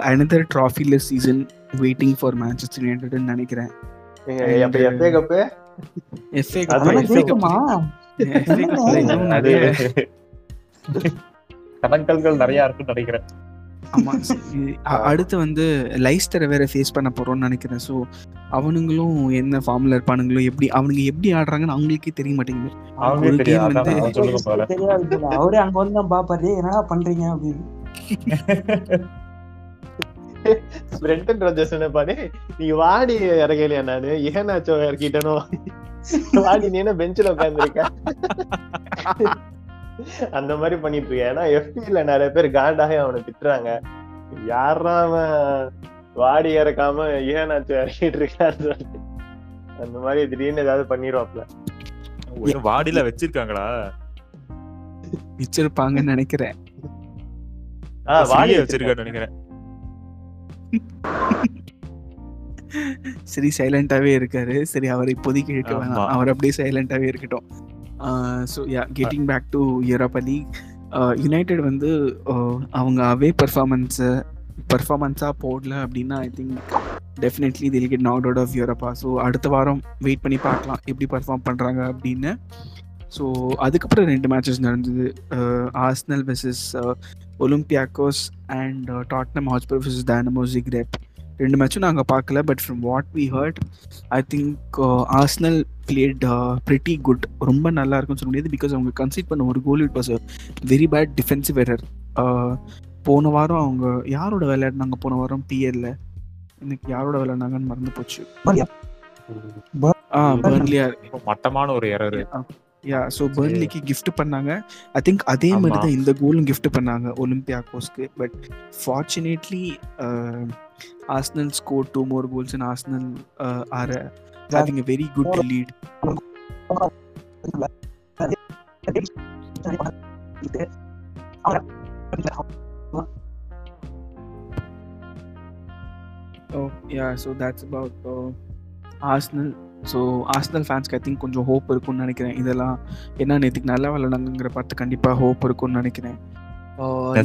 another trophyless season waiting for Manchester யுனைடட்னு நினைக்கிறேன். நிறைய இருக்குன்னு நினைக்கிறேன். ஆமா அடுத்து வந்து லைஸ்டரை வேற ஃபேஸ் பண்ண போறோம்னு நினைக்கிறேன். ஸோ அவனுங்களும் என்ன ஃபார்ம்ல இருப்பானுங்களோ எப்படி அவனுங்க எப்படி ஆடுறாங்கன்னு அவங்களுக்கே தெரிய மாட்டேங்குது. ஒரு அதான் வந்து-. அவரே அங்க வந்து தான் பாப்பாரு "ஏய், என்னடா பண்றீங்க? அப்படின்னு. பிரெண்டன் ரோஜர்ஸ் பாரு. நீ வாடி இறங்கலையா நானு. ஏனாச்சோ இறக்கிட்டனோ. வாடி நீ என்ன பெஞ்சில் உட்காந்துருக்க அந்த மாதிரி பண்ணிட்டு இருக்க ஏன்னா எஃபில நிறைய பேர் காண்டாக அவனை திட்டுறாங்க. யாரா அவன்? வாடி இறக்காம ஏனாச்சோ இறக்கிட்டு இருக்கான்னு சொல்லிட்டு. அந்த மாதிரி திடீர்னு ஏதாவது பண்ணிடுவாப்ல வாடியில வச்சிருக்காங்களா? வச்சிருப்பாங்கன்னு நினைக்கிறேன். வச்சிருக்கான்னு நினைக்கிறேன். சரி சைலண்டாவே இருக்காரு. சரி அவர் இப்போதைக்கு இழுக்க. வேணாம். அவர் அப்படியே சைலண்டாவே இருக்கட்டும். So yeah getting back to Europa League United வந்து அவங்க அவே பர்ஃபார்மன்ஸை பர்ஃபார்மன்ஸாக போடல அப்படின்னா I think definitely they'll get knocked out of Europa so அடுத்த வாரம் வெயிட் பண்ணி பார்க்கலாம். எப்படி பர்ஃபார்ம் பண்ணுறாங்க அப்படின்னு. ஸோ அதுக்கப்புறம் ரெண்டு மேட்சஸ் நடந்தது. Arsenal versus Olympiacos and Tottenham Hotspur versus Dinamo Zagreb ரெண்டு மேட்சும் நாங்கள் பார்க்கல but from what we heard I think Arsenal played pretty good ரொம்ப நல்லா இருக்கும்னு சொல்ல முடியாது பிகாஸ் அவங்க கன்சிட் பண்ண ஒரு goal it was a very bad defensive error போன வாரம் அவங்க யாரோட விளையாடினாங்க? போன வாரம் பிஎல்ல எனக்கு யாரோட விளையாடினாங்கன்னு மறந்து போச்சு. மட்டமான ஒரு எரர் யா ஸோ பர்ன்லிக்கு gift பண்ணாங்க ஐ திங்க் அதே மாதிரி ஆமா. தான் இந்த கோலும் gift பண்ணாங்க ஒலிம்பியாக்கோஸ்க்கு but fortunately Arsenal score two more goals and Arsenal are having a very good lead Oh, yeah, so that's about uh, Arsenal. So Arsenal ஃபேன்ஸ்க்கு I think கொஞ்சம் ஹோப் இருக்கும்னு நினைக்கிறேன். இதெல்லாம் என்ன நேற்றுக்கு நல்லா விளையாடுங்கிற பார்த்து கண்டிப்பாக ஹோப் இருக்கும்னு நினைக்கிறேன்.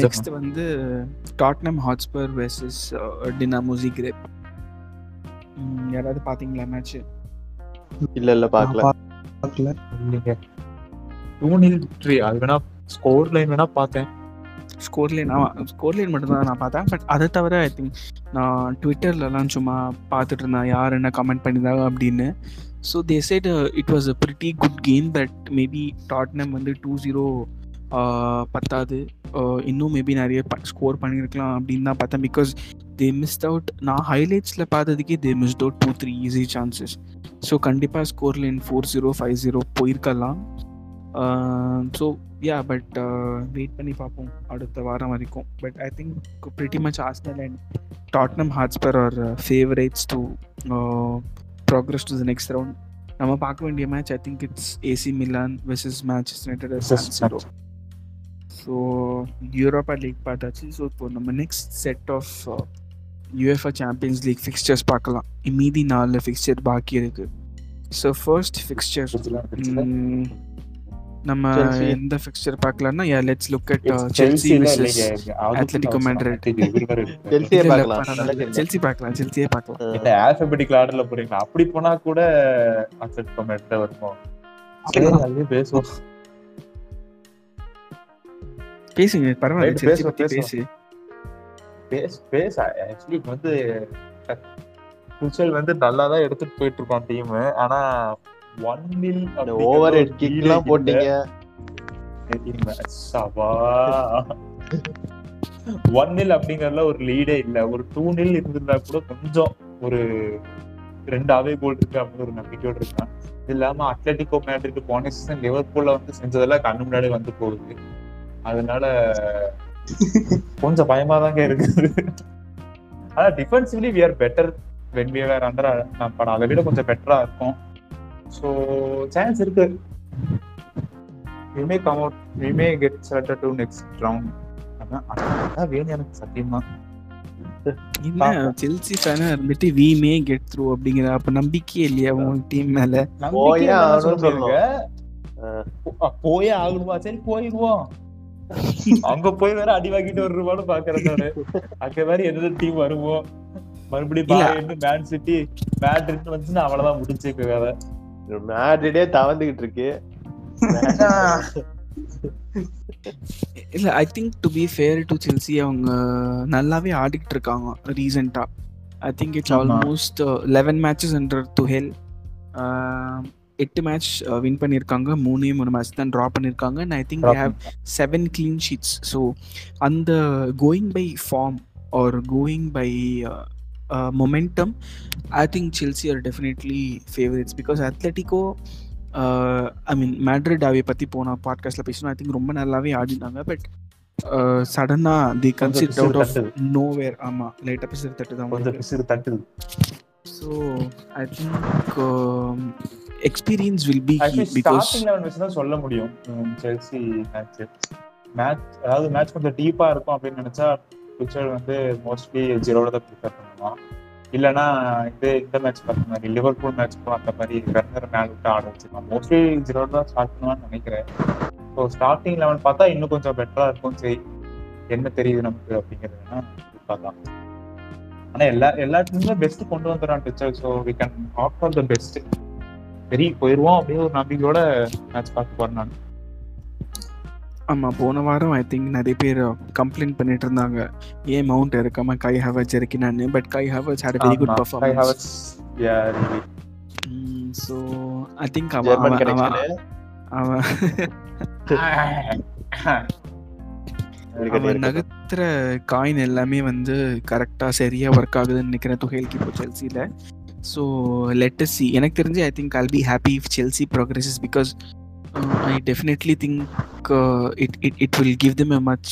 நெக்ஸ்ட் வந்து Tottenham Hotspur versus Dinamo Zagreb யாராவது பார்த்தீங்களா மேட்ச் இல்ல இல்ல பாக்கல. பார்க்கல இல்லைங்க டூ நில் விக்டரி அது வேணா ஸ்கோர் லைன் வேணா பார்த்தேன். ஸ்கோர் லைன் ஆமாம் ஸ்கோர் லைன் நான் பார்த்தேன். பட் அதை தவிர ஐ திங்க் நான் ட்விட்டர்லலாம் சும்மா பார்த்துட்டு இருந்தேன். யார் என்ன கமெண்ட் பண்ணியிருந்தாங்க அப்படின்னு. So they said it was a pretty good game but maybe Tottenham வந்து டூ ஜீரோ uh, பத்தாது. Uh, இன்னும் மேபி நிறைய ஸ்கோர் பண்ணியிருக்கலாம் அப்படின்னு தான் பார்த்தேன். பிகாஸ் தே மிஸ்ட் அவுட் நான் ஹைலைட்ஸில் பார்த்ததுக்கே they missed out two three easy chances so கண்டிப்பாக score line four zero five zero போயிருக்கலாம். Uh, so yeah but wait பண்ணி பார்ப்போம் அடுத்த வாரம் வரைக்கும் but I think pretty much Arsenal and Tottenham Hotspur are uh, favorites to uh, progress to the next round. நம்ம பார்க்க வேண்டிய match I think it's AC Milan versus Manchester United so Europa League பார்த்தாச்சு so இப்போ நம்ம next set of UEFA Champions League fixtures பார்க்கலாம் மீதி நாலு fixture பாக்கி இருக்கு ஸோ ஃபர்ஸ்ட் ஃபிக்ஸ்சர் நம்ம. எந்த fixture பார்க்கலாம்னா yeah let's look at Chelsea versus Atletico Madrid. செல்சியே இல்ல, இல்ல, பார்க்கலாம். செல்சி பார்க்கலாம் செல்சியே பார்க்கலாம். என்ன ஆல்பபெட்டிக் ஆர்டர்ல போறீங்களா? அப்படி போனா கூட அட்லெட்டிகோ மேட்ல வருவோம் பேசுவோம். பேசுங்க பரவாயில்ல செல்சி பேசுவோம், பத்தி பேசு. பேஸ் பேஸ் ஆக்சுவலி வந்து துச்சல் வந்து நல்லா தான் எடுத்துட்டு போயிட்டு இருக்கான் டீம் ஆனா ஒன் இந்த ஓவர் ஹெட் போட்டீங்க. சவா. ஒன் நில் அப்படிங்கறதுல ஒரு லீடே இல்ல. ஒரு டூ நில் இருந்திருந்தா கூட கொஞ்சம் ஒரு ரெண்டு அவே கோல் இருக்கு அப்படின்னு ஒரு நம்பிக்கையோட இருக்கான் இது இல்லாம அட்லட்டிகோ மேட்ரிட் போன சீசன் லிவர்பூல்ல வந்து செஞ்சதெல்லாம் கண்ணு முன்னாடி வந்து போகுது. அதனால கொஞ்சம் பயமா தாங்க இருக்குது. ஆனா defensively we are better when we are under நம்ம அதை விட கொஞ்சம் பெட்டரா இருக்கும். ஸோ சான்ஸ் இருக்கு. We may come out we may get selected to next round அதான் வேணும் எனக்கு சத்தியமா. செல்சி ஃபேனா இருந்துட்டு வி மே கெட் த்ரூ அப்படிங்கிற அப்ப நம்பிக்கையே இல்லையா உன் டீம் மேல? நம்பிக்கை போயே போயே ஆகணுமா? சரி போயிடுவோம். அங்க போய் வேற அடி வாங்கிட்டு வருவான்னு பாக்குறேன் நானு. அங்க வேற எந்த டீம் வருவோம் மறுபடியும் மேன் சிட்டி மேட்ரிட் வந்துச்சுன்னா அவ்வளவுதான் முடிச்சுக்க வேற. மேட்ரிடே தவந்துகிட்டு இருக்கு இல்ல I think to be fair to Chelsea அவங்க நல்லாவே ஆடிக்கிட்டு இருக்காங்க ரீசெண்டா I think it's. Almost eleven matches under Tuchel எட்டு மேட்ச் வின் பண்ணியிருக்காங்க. மூணே மூணு மேட்ச் தான் ட்ரா பண்ணியிருக்காங்க. And I think have seven clean sheets so அந்த going by form or going by momentum I think Chelsea are definitely favourites because Atletico I mean Madrid அவை பற்றி போன பாட்காஸ்ட்டில் பேசணும் ஐ திங்க் ரொம்ப நல்லாவே ஆடினாங்க பட் சடனாக they concede out of. Nowhere ஆமாம் லைட்டாக பிசிறு தட்டு. தான் கொஞ்சம் பிசிறு தட்டுது so I think experience will be because வச்சு தான் சொல்ல முடியும் செல்சி மேட்ச் மேட்ச் அதாவது மேட்ச் கொஞ்சம் டீப்பா இருக்கும் அப்படின்னு நினைச்சா பிக்சர் வந்து மோஸ்ட்லி ஜீரோல தான் ப்ரிஃபர் பண்ணுவான் இல்லைன்னா இது இந்த மேட்ச் பார்த்த மாதிரி லிவர்பூல் மேட்ச் பார்த்த மாதிரி ரன்னர் மேல விட்டு ஆட வச்சிருக்கான் மோஸ்ட்லி ஜீரோல தான் ஸ்டார்ட் பண்ணுவான்னு நினைக்கிறேன். ஸோ ஸ்டார்டிங் லெவன் பார்த்தா இன்னும் கொஞ்சம் பெட்டரா இருக்கும். சரி என்ன தெரியுது நமக்கு அப்படிங்கிறதுனா பார்க்கலாம். ஆனா எல்லா எல்லா டீமுமே பெஸ்ட் கொண்டு வந்துடுறான் teacher so we can hope for the best சரி போயிருவோம் அப்படியே ஒரு நம்பிக்கையோட மேட்ச் பார்த்து போறேன் நான். ஆமாம் போன வாரம் ஐ திங்க் நிறைய பேர் கம்ப்ளைண்ட் பண்ணிட்டு இருந்தாங்க ஏன் மவுண்ட் இருக்காம Kai Havertz இறக்கினான்னு? But Kai Havertz had very good performance so I think அவன் அவன் அவன் அவன் நகர்த்துற காயின் எல்லாமே வந்து கரெக்டாக சரியாக ஒர்க் ஆகுதுன்னு நினைக்கிறேன் துகைலுக்கு இப்போ செல்சியில் ஸோ லெட்டஸ் சி எனக்கு தெரிஞ்சு I think I'll be happy if Chelsea progresses because I definitely think it it it will give them a much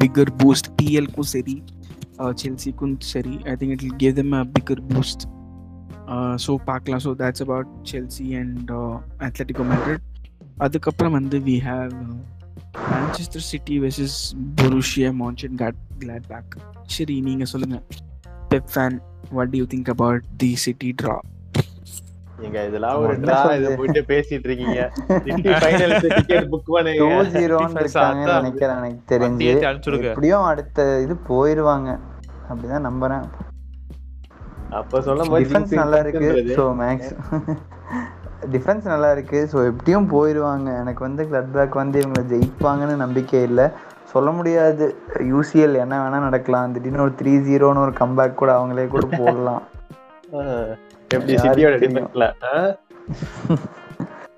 bigger boost பிஎல்க்கும் சரி செல்சிக்கும் சரி I think it will give them a bigger boost so பார்க்கலாம் so that's about Chelsea and Atletico Madrid அதுக்கப்புறம் வந்து we have Manchester City versus Borussia Mönchengladbach சரி நீங்கள் சொல்லுங்கள் Pep fan what do you think about the City draw நீங்க இதெல்லாம் ஒரு இதை? போயிட்டு பேசிட்டு இருக்கீங்க. சிட்டி ஃபைனல்ஸ் டிக்கெட் புக் பண்ணுங்க. நினைக்கிறேன் எனக்கு தெரிஞ்சு. எப்படியும் அடுத்த இது போயிருவாங்க. அப்படிதான் நம்புறேன். அப்ப சொல்லும் போது டிஃபென்ஸ் நல்லா இருக்கு. ஸோ மேக்ஸ் டிஃபென்ஸ் நல்லா இருக்கு. ஸோ எப்படியும் போயிடுவாங்க எனக்கு வந்து கிளட்பேக் வந்து இவங்களை ஜெயிப்பாங்கன்னு நம்பிக்கை இல்லை. சொல்ல முடியாது. யூசிஎல் என்ன வேணா நடக்கலாம். திடீர்னு ஒரு த்ரீ ஜீரோன்னு ஒரு கம்பேக் கூட அவங்களே கூட போடலாம். எப்படி சிட்டியோட? டிஃபென்ஸ்ல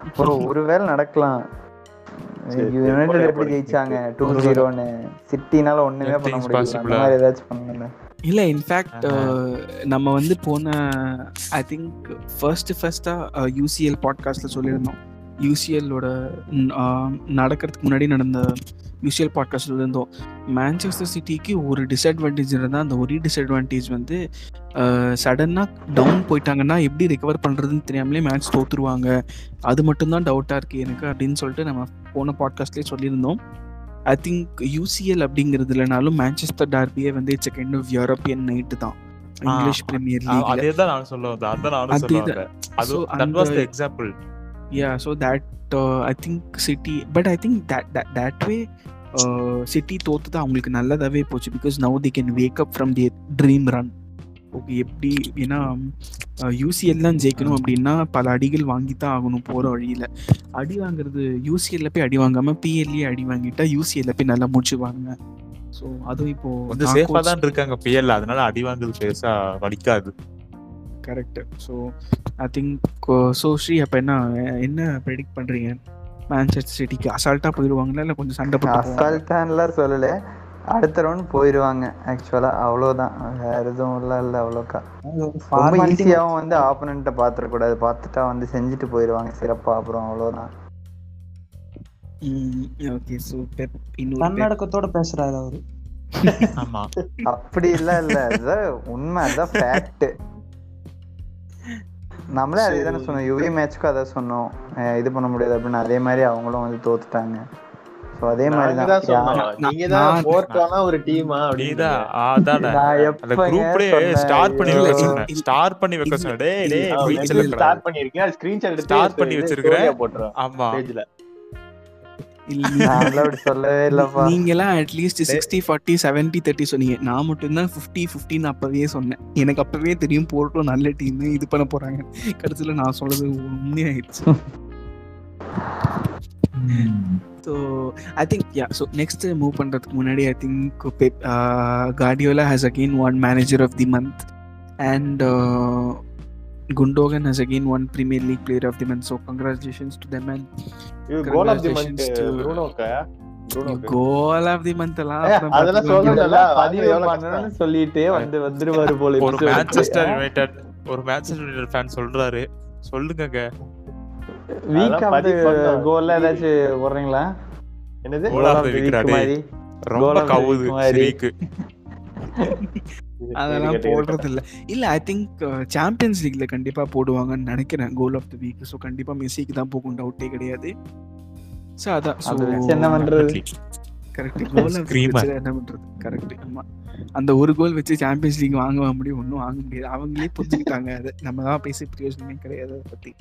அப்புறம் ஒருவேளை நடக்கலாம். யுனைடெட் போடு, எப்படி போடு. ஜெயிச்சாங்க? டூ ஜீரோன்னு சிட்டினால ஒண்ணுமே பண்ண முடியல. அந்த மாதிரி ஏதாச்சும் பண்ணுங்க இல்லை இன்ஃபேக்ட் நம்ம வந்து போன ஐ திங்க் ஃபர்ஸ்ட் ஃபர்ஸ்ட்டாக யூசிஎல் பாட்காஸ்ட்டில் சொல்லியிருந்தோம். யூசிஎல்லோட நடக்கிறதுக்கு முன்னாடி நடந்த யூசிஎல் பாட்காஸ்ட் இருந்தோம் மேன்செஸ்டர் சிட்டிக்கு ஒரு டிஸ்அட்வான்டேஜ் இருந்தால் அந்த ஒரே டிஸ்அட்வான்டேஜ் வந்து சடனாக டவுன் போயிட்டாங்கன்னா எப்படி ரெக்கவர் பண்ணுறதுன்னு தெரியாமலே மேட்ச் தோத்துருவாங்க. அது மட்டும்தான் டவுட்டாக இருக்குது எனக்கு அப்படின்னு சொல்லிட்டு நம்ம போன பாட்காஸ்ட்லேயே சொல்லியிருந்தோம். ஐ திங்க் யூசிஎல் அப்படிங்கிறது இல்லைனாலும் மேன்செஸ்டர் டார்பியே வந்து it's kind of European night தான். இங்கிலீஷ் பிரீமியர் லீக் அதே தான் நான் சொல்ல வந்தேன். அதான் நானும் சொல்ல அது தட் வாஸ் த அந்த- example yeah so that uh, i think city but i think that that that city தோத்து தான் அவங்களுக்கு நல்லதாவே போச்சு. Because now they can wake up from the dream run okay எப்படி ஏன்னா யூசிஎல் தான் ஜெயிக்கணும் அப்படின்னா பல அடிகள் வாங்கி தான் ஆகணும் போகிற வழியில். அடி வாங்குறது யூசிஎல்ல போய் அடி வாங்காமல் பிஎல்ஏ அடி வாங்கிட்டா யூசிஎல்ல போய் நல்லா முடிச்சுவாங்க ஸோ அதுவும் இப்போ கொஞ்சம் சேஃபா தான் இருக்காங்க பிஎல் அதனால அடி வாங்குறது பெருசா வலிக்காது. Correct so I think so Sri அப்போ என்ன என்ன ப்ரெடிக்ட் பண்ணுறீங்க மேன்செஸ்டர் சிட்டிக்கு அசால்ட்டாக போயிடுவாங்களா இல்லை கொஞ்சம் சண்டை போட்டு? அசால்ட்டான்லாம் சொல்லல. அடுத்த ரவுண்ட் போயிடுவாங்க ஆக்சுவலா அவ்வளவுதான். வேற எதுவும் இல்லை இல்லை அவ்வளோக்கா ரொம்ப ஈஸியாகவும் வந்து ஆப்போனண்ட்டை பார்த்துடக்கூடாது பார்த்துட்டா வந்து செஞ்சுட்டு போயிடுவாங்க சிறப்பா அப்புறம் அவ்வளோதான் ஓகே இன்னொரு தன்னடக்கத்தோட பேசுறாரு அவரு. ஆமா. அப்படி இல்ல. இல்ல உண்மை ஃபேக்ட் நம்மளே அதே தானே சொன்னோம். யுவி மேட்ச்க்கும் அதான் சொன்னோம். இது பண்ண முடியாது அப்படின்னு. அதே மாதிரி அவங்களும் வந்து தோத்துட்டாங்க. ஸோ அதே மாதிரி நாங்க தான் நீங்க தான் போர்ட்டான ஒரு டீமா அப்படின்னு நீதான் அதானே. அந்த குரூப்லயே சொன்னேன்? ஸ்டார் பண்ணி இல்ல, வைக்க இல்ல, சொன்னேன். இல்ல. ஸ்டார் பண்ணி வைக்க சொன்னேன். டேய் டேய். ஸ்டார்ட் பண்ணிருக்கேன் ஸ்கிரீன்ஷாட் எடுத்து Start பண்ணி போட்டுருவேன். ஆமா. பேஜ்ல நீங்கெல்லாம் at least sixty forty seventy thirty சொன்னீங்க. நான் மட்டும்தான் ஃபிஃப்டி ஃபிஃப்டின்னு அப்பவே சொன்னேன். எனக்கு அப்பவே தெரியும் போர்ட்டோ நல்ல டீம் இது பண்ண போறாங்க. கடைசியில் நான் சொல்றது உண்மையாயிடுச்சு. So I think yeah so next move பண்ணுறதுக்கு முன்னாடி I think Guardiola has again won manager of the month and Gundogan has again won Premier League player of the month so congratulations to them and இது goal of the month Congratulations to- ப்ரூனோக்கு goal of the month எல்லாம் அதெல்லாம் வாங்க, பதிவு பண்ணணும்னு சொல்லிட்டு வந்து வந்துருவாரு போல ஒரு. மேன்செஸ்டர் யுனைடெட் ஒரு மேன்செஸ்டர் யுனைடெட் ஃபேன் சொல்றாரு. சொல்லுங்கங்க. வீக் ஆஃப் பண்ணோம். கோல்ல ஏதாச்சும் போடுறீங்களா? என்னது? Goal of the week டா, டேய். மாதிரி ரொம்ப Goal of the கவுது. ஸ்ரீக்கு அதெல்லாம் போடுறது இல்ல. இல்ல ஐ திங்க் சாம்பியன்ஸ் லீக்ல கண்டிப்பா போடுவாங்கன்னு நினைக்கிறேன். Goal of the week so கண்டிப்பா மெஸ்ஸிக்கு தான் போகும். டவுட்டே கிடையாது. ஸோ அதான் என்ன பண்றது? Correct goal. என்ன பண்றது? கரெக்ட் ஆமா. அந்த ஒரு கோல் வச்சு சாம்பியன்ஸ் லீக் வாங்க முடியும். ஒன்றும் வாங்க முடியாது. அவங்களே புரிஞ்சுக்கிட்டாங்க அது. நம்ம தான் பேசி பிரயோஜனமே கிடையாது அதை பத்தி.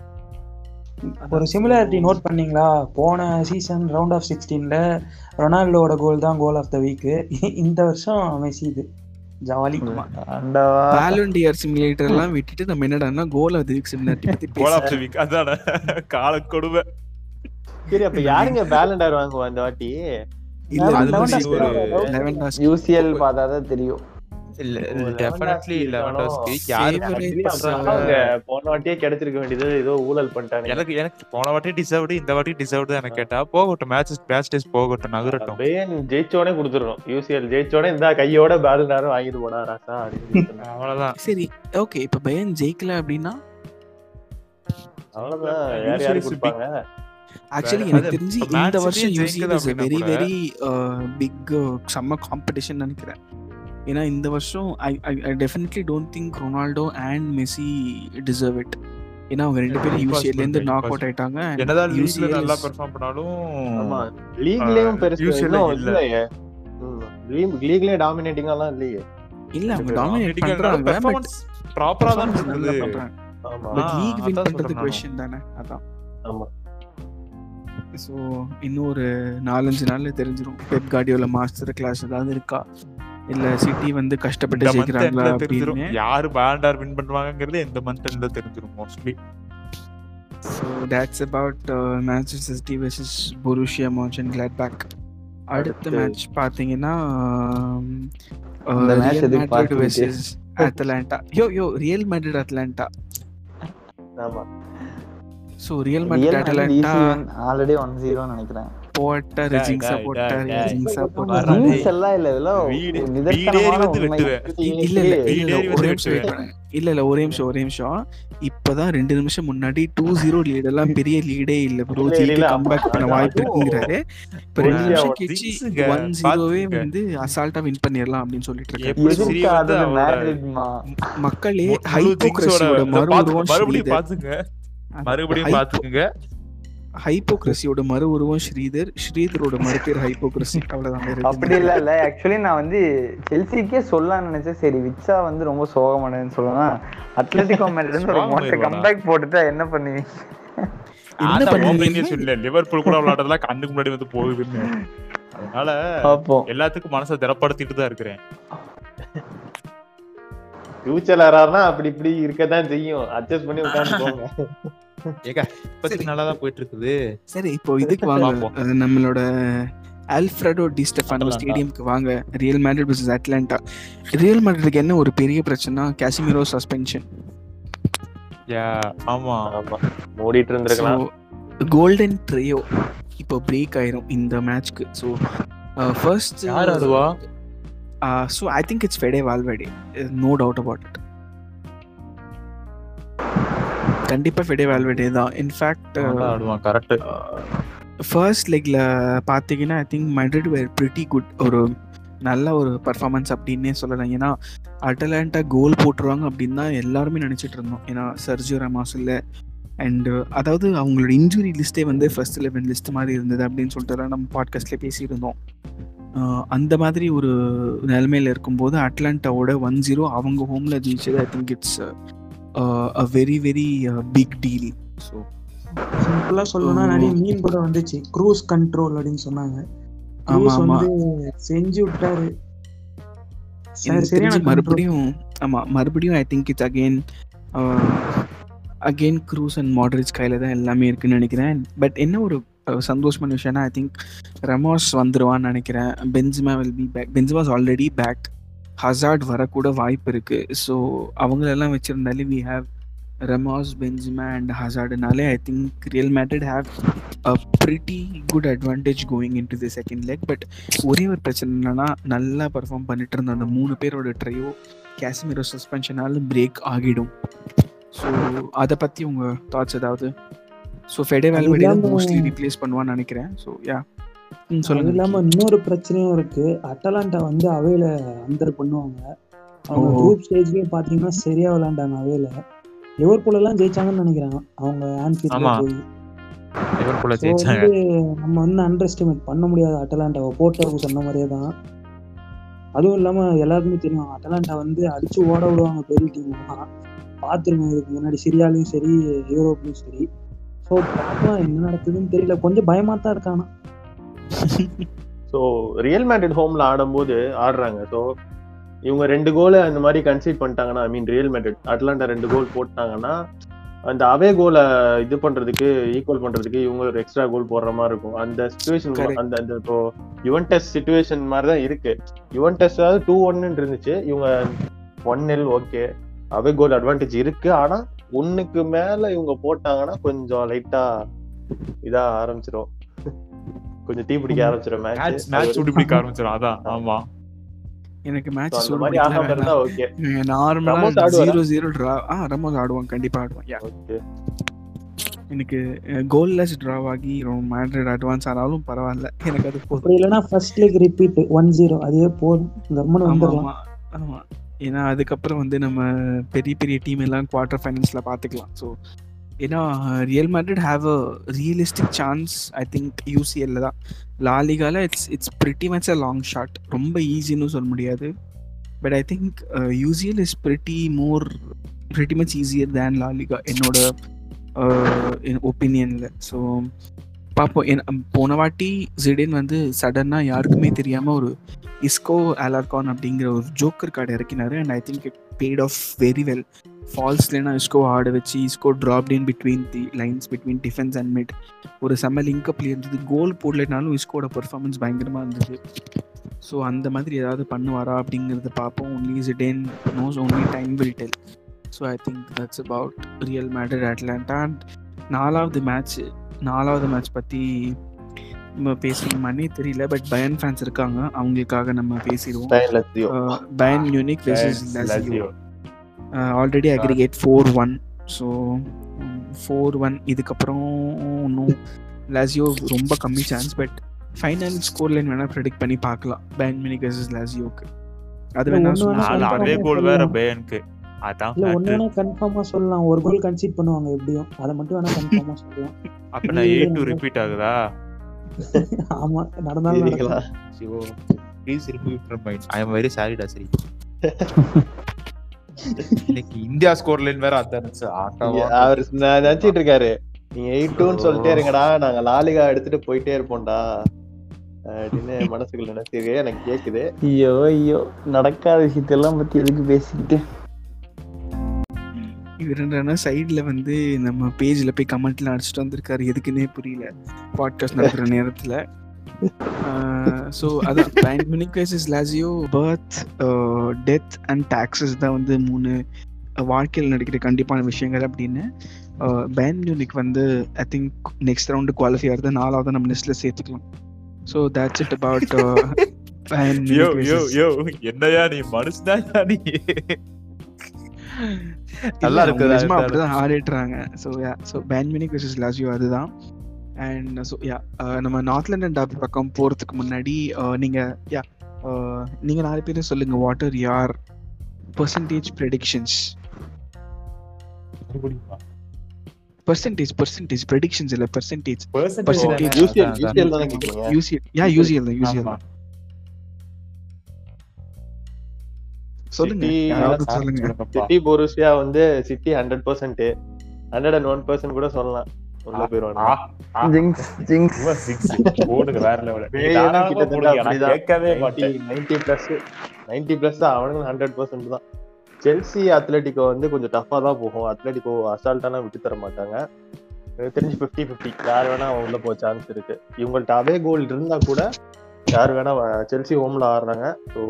ஒரு சிமிலாரிட்டி நோட் பண்ணீங்களா? போன சீசன் ரவுண்ட் ஆஃப் சிக்ஸ்டீன்ல ரொனால்டோட கோல் தான் கோல் ஆஃப் த வீக் இந்த வருஷம் மெஸ்ஸி இது ஜாலி ஆண்டவா பேலண்டியர் சிமுலேட்டர் எல்லாம் விட்டுட்டு நம்ம என்னடான்னா கோல் ஆஃப் தி வீக் சிமுலாரிட்டி பத்தி கோல் ஆஃப் பேச? தி வீக் அதானே. கால கொடுமை. சரி அப்ப யாருங்க பேலண்டர் வாங்குவா இந்த வாட்டி? இல்ல அது ஒரு யூசிஎல் பார்த்தாதான் தெரியும். இல்ல டெஃபினெட்லி லெவன்டோஸ்கி போன வாட்டியே கிடைச்சிருக்க வேண்டியது ஏதோ ஊழல் பண்ணிட்டாங்க எனக்கு எனக்கு போன வாட்டி டிசர்வ்டு இந்த வாட்டி டிசர்வ்டு எனக்கு கேட்டா. போகட்டும் மேட்ச் டேஸ் போகட்டும் நகரட்டும். பேன் ஜெயிச்சோடனே கொடுத்துடுறோம் யூசிஎல் ஜெயிச்சோடனே இந்த கையோட பேலண்டாரும் வாங்கிட்டு போனா ராசா அப்படின்னு அவ்வளவுதான். சரி ஓகே இப்ப பயன் ஜெயிக்கல அப்படின்னா? அவ்வளவுதான். யார் யாரு கொடுப்பாங்க? ஆக்சுவலி எனக்கு தெரிஞ்சு இந்த வருஷம் City யூசி ஜெயிக்குது இஸ் வெரி வெரி பிக் செம்ம காம்படிஷன் நினைக்கிறேன். ஏன்னா இந்த வருஷம் I I definitely don't think Ronaldo and Messi deserve it ஏன்னா அவங்க ரெண்டு பேரும் யூசிஎல்ல இருந்து நாக். அவுட் ஆயிட்டாங்க என்னதான் UCL நல்லா பெர்ஃபார்ம் பண்ணாலும் ஆமா லீக்லயும் பெருசு இல்ல. இல்லையே. லீக்லயே டாமினேட்டிங்கா எல்லாம் இல்லையே. இல்ல அவங்க டாமினேட் பண்றாங்க பட் ப்ராப்பரா தான் பண்றாங்க. ஆமா. பட் லீக் வின் பண்றது கொஸ்டின் தானே அதான். ஆமா. ஸோ இன்னும் ஒரு நாலஞ்சு நாள்ல தெரிஞ்சிரும். பெப் கார்டியோல மாஸ்டர் கிளாஸ் ஏதாவது இருக்கா? இல்ல சிட்டி வந்து கஷ்டப்பட்டு ஜெயிக்கிறாங்களா அப்படின்னு. யாரு பேலண்டார் வின் பண்ணுவாங்கங்கிறது இந்த மந்த் எண்ட்ல தெரிஞ்சிரும் mostly so that's about uh, Manchester City versus Borussia Mönchengladbach. அடுத்த அடுத்து- மேட்ச் பாத்தீங்கன்னா? வெர்சஸ் அட்லாண்டா யோ யோ ரியல் மேட்ரிட் அட்லாண்டா ஆமா. So Real Madrid Atalanta already one zero நினைக்கிறேன். போட்டார் டேய், ஜிங்ஸா டேய், போட்டார் டேய், ஜிங்ஸா டேய். போட்டார் வராதே. Jinx எல்லாம் இல்ல இதெல்லாம் வீடேறி வந்து. வெட்டுவேன் இல்ல இல்ல வீடு இல்ல ஏறி ஒரே வந்து வெட்டுவேன். பண்ணுங்க. இல்ல இல்ல ஒரே நிமிஷம் ஒரே நிமிஷம் இப்பதான் ரெண்டு நிமிஷம் முன்னாடி டூ ஜீரோ லீட் எல்லாம் பெரிய லீடே இல்ல ப்ரோ இல்ல, கம்பேக் பண்ண வாய்ப்பு இருக்குங்கிறாரு இப்ப ரெண்டு நிமிஷம் கழிச்சு ஒன் ஜீரோவே. வந்து அசால்ட்டா வின் பண்ணிடலாம் அப்படின்னு சொல்லிட்டு இருக்காரு மக்களே உருவம் மறுபடியும் பாத்துங்க மறுபடியும் பாத்துக்குங்க ஹைப்போக்ரஸியோட மறு உருவம் ஸ்ரீதர். ஸ்ரீதரோட மறு பேர் ஹைப்போக்ரஸி அவ்வளவுதான் அப்படி இல்ல. இல்ல ஆக்சுவலி நான் வந்து செல்சிக்கே சொல்லலாம்னு நினைச்சேன். சரி விச்சா வந்து ரொம்ப சோகமானதுன்னு சொல்லலாம். அத்லெட்டிகோ மேட்ரிட் ஒரு Strong மொட்டை ஆயிருவானா? கம்பேக் போட்டுட்டா என்ன பண்ணுவீங்க? என்ன ஆனா பண்ணுவீங்க? opinion சொல்லல லிவர்பூல் கூட விளையாடுறதுலாம் கண்ணுக்கு முன்னாடி வந்து போகுதுன்னு. அதனால பார்ப்போம் எல்லாத்துக்கும் மனசை திடப்படுத்திட்டு தான் இருக்கிறேன். ஃபியூச்சர்ல யாராருன்னா அப்படி இப்படி இருக்கதான் செய்யும். அட்ஜஸ்ட் பண்ணி உட்கார்ந்து இப்போதைக்கு நல்லா தான் போயிட்டு இருக்குது சரி இப்போ இதுக்கு வாங்க. நம்மளோட ஆல்ஃப்ரெடோ டி ஸ்டெஃபானோ. ஸ்டேடியம்க்கு வாங்க. Real Madrid vs Atalanta Real மேட்ரிட்க்கு என்ன ஒரு பெரிய பிரச்சனை காசிமிரோ சஸ்பென்ஷன் யா ஆமா. ஆமா. மூடிட்டு இருந்திருக்கலாம். கோல்டன் ட்ரையோ இப்போ பிரேக் ஆயிரும் இந்த மேட்ச்க்கு ஸோ ஃபர்ஸ்ட் யார் ஆடுவா so I think it's Fede Valverde no doubt about it கண்டிப்பா ஃபெடே வால்வெடே தான். இன்ஃபேக்ட் நல்லா ஆடுவான் கரெக்ட் ஃபர்ஸ்ட் லெக்ல பார்த்தீங்கன்னா I think Madrid were pretty good ஒரு நல்ல ஒரு பர்ஃபார்மன்ஸ் அப்படின்னே சொல்லலாம். ஏன்னா அட்டலாண்டா கோல் போட்டுருவாங்க அப்படின்னு தான் எல்லாருமே நினைச்சிட்டு இருந்தோம். ஏன்னா சர்ஜியோ ரமாஸ் இல்லை. அண்டு அதாவது அவங்களோட இன்ஜுரி லிஸ்ட்டே வந்து ஃபர்ஸ்ட் லெவன் லிஸ்ட் மாதிரி இருந்தது அப்படின்னு சொல்லிட்டு நம்ம பாட்காஸ்ட்லேயே பேசியிருந்தோம் ஆஹ் அந்த மாதிரி ஒரு நிலைமையில் இருக்கும்போது அட்லாண்டாவோட ஒன் ஜீரோ அவங்க ஹோமில் ஜெயிச்சது I think it's a very very big deal so சிம்பிளா சொல்லணும்னா. நிறைய மீன் கூட வந்துச்சு. க்ரூஸ் கண்ட்ரோல் அப்படின்னு சொன்னாங்க. க்ரூஸ் வந்து செஞ்சு விட்டாரு. மறுபடியும் ஆமா மறுபடியும் I think it's again again Kroos and Modric கையில் தான் எல்லாமே இருக்குன்னு நினைக்கிறேன். பட் என்ன ஒரு அஹ், சந்தோஷமான விஷயம்னா ஐ திங்க் ரெமாஸ் வந்துருவான்னு நினைக்கிறேன். Benzema will be back Benzema's already back Hazard வரக்கூட வாய்ப்பு இருக்கு. ஸோ அவங்களெல்லாம் வச்சிருந்தாலே we have Ramos Benzema and ஹசார்டுனாலே I think Real Madrid have a pretty good advantage going into the second leg but ஒரே ஒரு பிரச்சனை என்னன்னா நல்லா பர்ஃபார்ம் பண்ணிட்டு இருந்த அந்த மூணு பேரோட ட்ரையோ கேசிமிரோ சஸ்பென்ஷனால பிரேக் ஆகிடும். ஸோ அதை பற்றி உங்கள் தாட்ஸ் ஏதாவது? ஸோ ஃபெடே வேல்வெடி இல்லாம- மோஸ்ட்லி ரீப்ளேஸ் பண்ணுவான்னு நினைக்கிறேன். ஸோ யா அது இல்லாம இன்னொரு பிரச்சனையும் இருக்கு. அட்டலாண்டா வந்து அவையில அந்தர் பண்ணுவாங்க. அவங்க. குரூப் ஸ்டேஜ்லயே பாத்தீங்கன்னா சரியா விளையாண்டாங்க அவையில. லிவர்பூல் எல்லாம் ஜெயிச்சாங்கன்னு நினைக்கிறேன். அவங்க ஆன்ஃபீல்ட்ல. போய். நம்ம வந்து அண்டர் எஸ்டிமேட் பண்ண முடியாது அட்டலாண்டாவை. போட்டோவுக்கு சொன்ன மாதிரியே தான். அதுவும் இல்லாம எல்லாருக்குமே தெரியும். அட்டலாண்டா வந்து அடிச்சு ஓட விடுவாங்க பெரிய டீம் தான் பார்த்துருங்க இதுக்கு முன்னாடி சிரியாலையும் சரி யூரோப்லயும் சரி. ஸோ பார்க்கலாம் என்ன நடக்குதுன்னு தெரியல. கொஞ்சம் பயமா தான் இருக்கானா. ஸோ ரியல் மேட்ரிட் ஹோம்ல ஆடும்போது ஆடுறாங்க. ஸோ இவங்க ரெண்டு கோலை அந்த மாதிரி கன்சீட் பண்ணிட்டாங்கன்னா I mean Real Madrid Atalanta ரெண்டு கோல் போட்டாங்கன்னா அந்த அவே கோலை இது பண்றதுக்கு ஈக்குவல் பண்றதுக்கு இவங்க ஒரு எக்ஸ்ட்ரா கோல் போடுற மாதிரி இருக்கும். அந்த சுச்சுவேஷன். அந்த அந்த இப்போ யுவன்டஸ் சுச்சுவேஷன் மாதிரி தான் இருக்கு. யுவன்டஸ் அதாவது டூ ஒன்னு இருந்துச்சு. இவங்க one nil okay away goal advantage இருக்கு. ஆனா ஒண்ணுக்கு மேல இவங்க போட்டாங்கன்னா கொஞ்சம் லைட்டா இதா ஆரம்பிச்சிரும். கொஞ்சம் தீ பிடிக்க ஆரம்பிச்சிரும் மேட்ச் மேட்ச் சூடு பிடிக்க ஆரம்பிச்சிடும் அதான் ஆமா. எனக்கு So, மேட்ச் சூடு மாதிரி ஆகாம இருந்தா ஓகே ஆடுவாரா? ஜீரோ ஜீரோ ட்ரா ஆ ரமோஸ் ஆடுவான். யா ஓகே எனக்கு கோல்லெஸ் ட்ரா ஆகி மேட்ரிட் அட்வான்ஸ் ஆனாலும் பரவாயில்ல. எனக்கு அது போதும். இல்லைன்னா first leg repeat one zero அதுவே போதும். கம்மன் ஆமா வந்துடலாம் ஆமா ஆமா. ஏன்னா அதுக்கப்புறம் வந்து நம்ம பெரிய பெரிய டீம் எல்லாம் குவார்டர் ஃபைனல்ஸ்ல பாத்துக்கலாம். ஸோ ஏன்னா Real Madrid have a realistic chance I think யூசிஎல்ல தான். லாலிகால it's it's pretty much a long shot ரொம்ப ஈஸின்னு சொல்ல முடியாது. But I think UCL is pretty more pretty much easier than La Liga என்னோட ஒப்பீனியனில் ஸோ பார்ப்போம் என் போன வாட்டி ஜிடேன் வந்து சடனாக யாருக்குமே தெரியாமல் ஒரு இஸ்கோ அலார்கான் அப்படிங்கிற ஒரு joker card இறக்கினாரு. And I think it paid off very well ஃபால்ஸ்லேனா Isco ஆட வச்சு Isco dropped in between the lines between defence and mid ஒரு செம்ம லிங்க் அப்ல இருந்தது. கோல் போடலைனாலும் இஸ்கோட பெர்ஃபார்மன்ஸ் பயங்கரமாக இருந்தது. ஸோ அந்த மாதிரி ஏதாவது பண்ணுவாரா அப்படிங்கிறத பார்ப்போம். Only Zidane knows only time will tell so I think that's about Real Madrid Atalanta and நாலாவது மேட்ச் நாலாவது மேட்ச் பற்றி நம்ம பேசணுமானே தெரியல பட் பயன் ஃபேன்ஸ் இருக்காங்க. அவங்களுக்காக நம்ம பேசிடுவோம். Bayern Munich. Lazio already aggregate four one so four one இதுக்கப்புறம் இன்னும் லாசியோ ரொம்ப கம்மி chance but final score line வேணால் ப்ரெடிக்ட் பண்ணி பார்க்கலாம். பயன் மினிக் வெர்சஸ் லாசியோக்கு அது வேணா சொல்றேன். அதே கோல் வேற பேனுக்கு அதான் வேணா கன்ஃபார்மா சொல்லலாம். ஒரு கோல் கன்சீட் பண்ணுவாங்க எப்படியும். அதை மட்டும் வேணா கன்ஃபார்மா சொல்லலாம் அப்ப நான் எயிட் டூ ரிப்பீட் ஆகுதா? ஆமா நடந்தாலும் மைண்ட் ஐ எம் வெரி சாரிடா சரி இன்னைக்கு இந்தியா ஸ்கோர் லைன் வேற ஆட்டாவா? அவர் ந- நினைச்சிட்டு இருக்காரு. நீங்க எயிட் டூன்னு சொல்லிட்டே இருங்கடா. நாங்க லாலிகா எடுத்துட்டு போயிட்டே இருப்போம்டா. அப்படின்னு மனசுக்குள்ள நினைச்சிருக்கு. எனக்கு கேக்குது. ஐயோ ஐயோ. நடக்காத விஷயத்தெல்லாம் பத்தி எதுக்கு பேசிக்கிட்டு? இவர் என்னன்னா சைடில் வந்து நம்ம பேஜில் போய் கமெண்ட்லாம் அடிச்சுட்டு வந்திருக்காரு. எதுக்குன்னே புரியல. பாட்காஸ்ட் நடக்கிற நேரத்தில். ஸோ அதான் Bayern Munich versus Lazio birth death and taxes தான் வந்து மூணு வாழ்க்கையில் நடக்கிற கண்டிப்பான விஷயங்கள் அப்படின்னு பயன் மியூனிக் வந்து I think next round qualify ஆகிறது நாலாவது நம்ம லிஸ்ட்டில் சேர்த்துக்கலாம். So that's it about yo yo yo என்னையா நீ மனுஷனா நீ? நல்லா இருக்குது நிஜமா அப்படிதான் ஆடிட்டுறாங்க. So so Bayern Munich versus Lazio அதுதான். அண்ட் ஸோ யா நம்ம நார்த் லண்டன் டாபி பக்கம் போறதுக்கு முன்னாடி uh, நீங்க யா நீங்க நாலு பேரும் சொல்லுங்க what are your percentage predictions percentage percentage predictions இல்ல பெர்சன்டேஜ் Percentage Percentage. தானே, UCL அதான், UCL அதான். தானே கேக்குறீங்க யூசிஎல் யா யூசிஎல் தான் யூசிஎல். தான் சொல்லுங்க. யாராவது சொல்லுங்க. சிட்டி போருசியா வந்து City hundred percent hundred and one percent கூட சொல்லலாம். உள்ள ஆ, ஜிங்ஸ் ஜிங்ஸ் six. போடுங்க வேற அப்படிதான். கேட்கவே மாட்டேன். நைன்டி பிளஸ் நைன்டி பிளஸ் தான் அவனுங்க ஹண்ட்ரட் பர்சன்ட் தான். செல்சி அத்லட்டிகோ வந்து கொஞ்சம் டஃபா தான் போகும். அத்லட்டிகோ அசால்ட்டாலாம் விட்டு தர மாட்டாங்க. எனக்கு தெரிஞ்சு ஃபிஃப்டி ஃபிஃப்டி யார் வேணா உள்ள போக சான்ஸ் இருக்கு. இவங்கள்ட்ட அவே கோல் இருந்தா கூட யார் வேணா செல்சி ஹோம்ல ஆடுறாங்க. ஸோ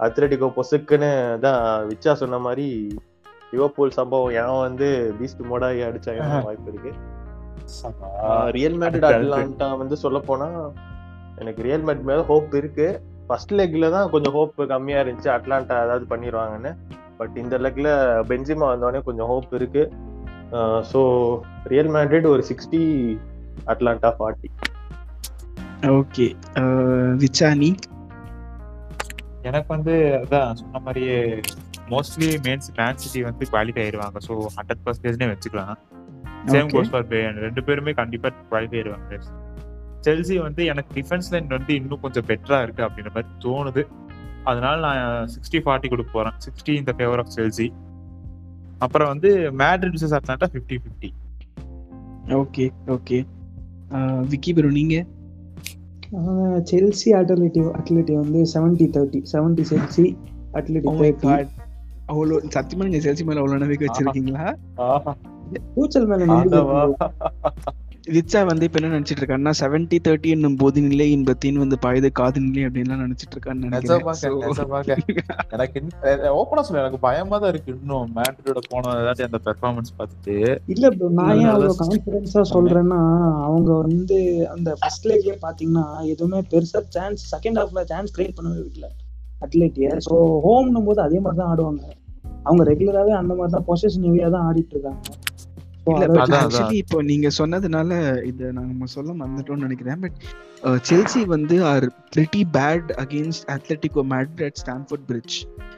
அத்லட்டிகோ பொசுக்குன்னு தான் விச்சா சொன்ன மாதிரி லிவர்பூல் சம்பவம். ஏன் வந்து பீஸ்ட் மோடாகி அடிச்சாங்க வாய்ப்பு இருக்கு. ரியல் மேட்ரிட் அடுத்து. அட்லாண்டா வந்து சொல்ல போனா எனக்கு ரியல் மேட் மேல ஹோப் இருக்கு. ஃபர்ஸ்ட் லெக்ல தான் கொஞ்சம் ஹோப் கம்மியா இருந்துச்சு. அட்லாண்டா ஏதாவது பண்ணிடுவாங்கன்னு பட் இந்த லெக்ல பென்சிமா வந்தோடனே கொஞ்சம் ஹோப் இருக்கு. ஸோ ரியல் மேட்ரிட் ஒரு சிக்ஸ்டி அட்லாண்டா ஃபார்ட்டி ஓகே விச்சா நீ எனக்கு வந்து அதான் சொன்ன மாதிரியே மோஸ்ட்லி மேன்ஸ் மேன் சிட்டி வந்து குவாலிஃபை ஆயிருவாங்க. ஸோ ஹண்ட்ரட் பர்சன்டேஜ்னே வச்சுக்கலாம். சேம். கோஸ் ஃபார் பேன் ரெண்டு பேருமே கண்டிப்பா குவாலிஃபை ஆயிருவாங்க செல்சி வந்து எனக்கு டிஃபென்ஸ் லைன் வந்து இன்னும் கொஞ்சம் பெட்டரா இருக்கு அப்படின்ற மாதிரி தோணுது. அதனால நான் சிக்ஸ்டி ஃபார்ட்டி கொடுக்க போறேன். சிக்ஸ்டி இந்த ஃபேவர் ஆஃப் செல்சி அப்புறம் வந்து Madrid versus Atalanta fifty fifty okay okay Vicky bro நீங்க? செல்சி அட்லெட்டிவ் அட்லெட்டி வந்து seventy thirty seventy Chelsea Atleti Oh my thirty God. அவ்வளோ சத்தியமா நீங்க செல்சி மேல அவ்வளவு நம்பிக்கை வச்சிருக்கீங்களா? கூச்சல் மேல. விச்சா வந்து இப்ப என்ன நினைச்சிட்டு இருக்கான்னா செவன்டி தேர்ட்டி என்னும் போது நிலை இன்பத்தின் வந்து பாயுது காது நிலை அப்படின்லாம் நினைச்சிட்டு இருக்கான்னு. எனக்கு ஓப்பனா சொல்ல எனக்கு பயமா தான் இருக்கு இன்னும். மேட்ரிடோட போன ஏதாச்சும் அந்த பெர்ஃபார்மன்ஸ் பார்த்துட்டு. இல்ல ப்ரோ நான் ஏன் அவ்வளவு கான்பிடன்ஸா சொல்றேன்னா அவங்க வந்து அந்த ஃபர்ஸ்ட் லேக்லயே பாத்தீங்கன்னா எதுவுமே பெருசா சான்ஸ் செகண்ட் ஹாஃப்ல சான்ஸ் கிரியேட் பண்ணவே விடல. அட்லெட்டிய சோ ஹோம்னும் போது அதே மாதிரி தான் ஆடுவாங்க. அவங்க ரெகுலராவே அந்த மாதிரி தான் பொசிஷன் ஹெவியா தான் ஆடிட்டு இருக்காங்க. இப்போ நீங்க சொன்னதுனால இத நம்ம சொல்ல மறந்துட்டோம்னு நினைக்கிறேன். பட் செல்சி வந்து are pretty bad against Atletico Madrid at Stamford Bridge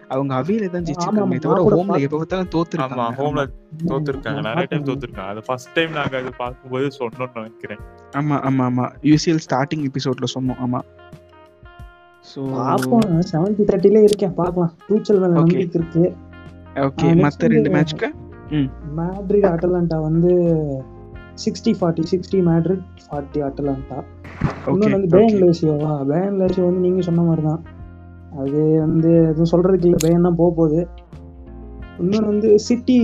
அவங்க அவையில தான் ஜெயிச்சிருக்காங்க. தவிர ஹோம்ல எப்ப பார்த்தாலும் ஆமா தோத்துருக்காங்க ஹோம்ல தோத்துருக்காங்க. நிறைய டைம். தோத்துருக்காங்க. அது ஃபர்ஸ்ட் டைம் நாங்க அது பார்க்கும்போது சொன்னோம்னு நினைக்கிறேன். ஆமா ஆமா ஆமா. யூசிஎல் ஸ்டார்டிங் எபிசோட்ல சொன்னோம். ஆமா. சோ பாப்போம். செவன்டி தேர்ட்டில இருக்கேன். பாக்கலாம் டூச்சல் மேல. நம்பிக்கை இருக்கு. ஓகே மத்த ரெண்டு மேட்ச்க்கு மேட்ரிட் அட்டலாண்டா வந்து sixty forty sixty Madrid forty Atalanta இன்னொன்று வந்து பேன் லேசியோவா பேன் லேசியோ வந்து நீங்க சொன்ன மாதிரி தான் அது வந்து எதுவும் சொல்றதுக்கு இல்லை பேன் தான் போக போகுது. இன்னொன்று வந்து சிட்டி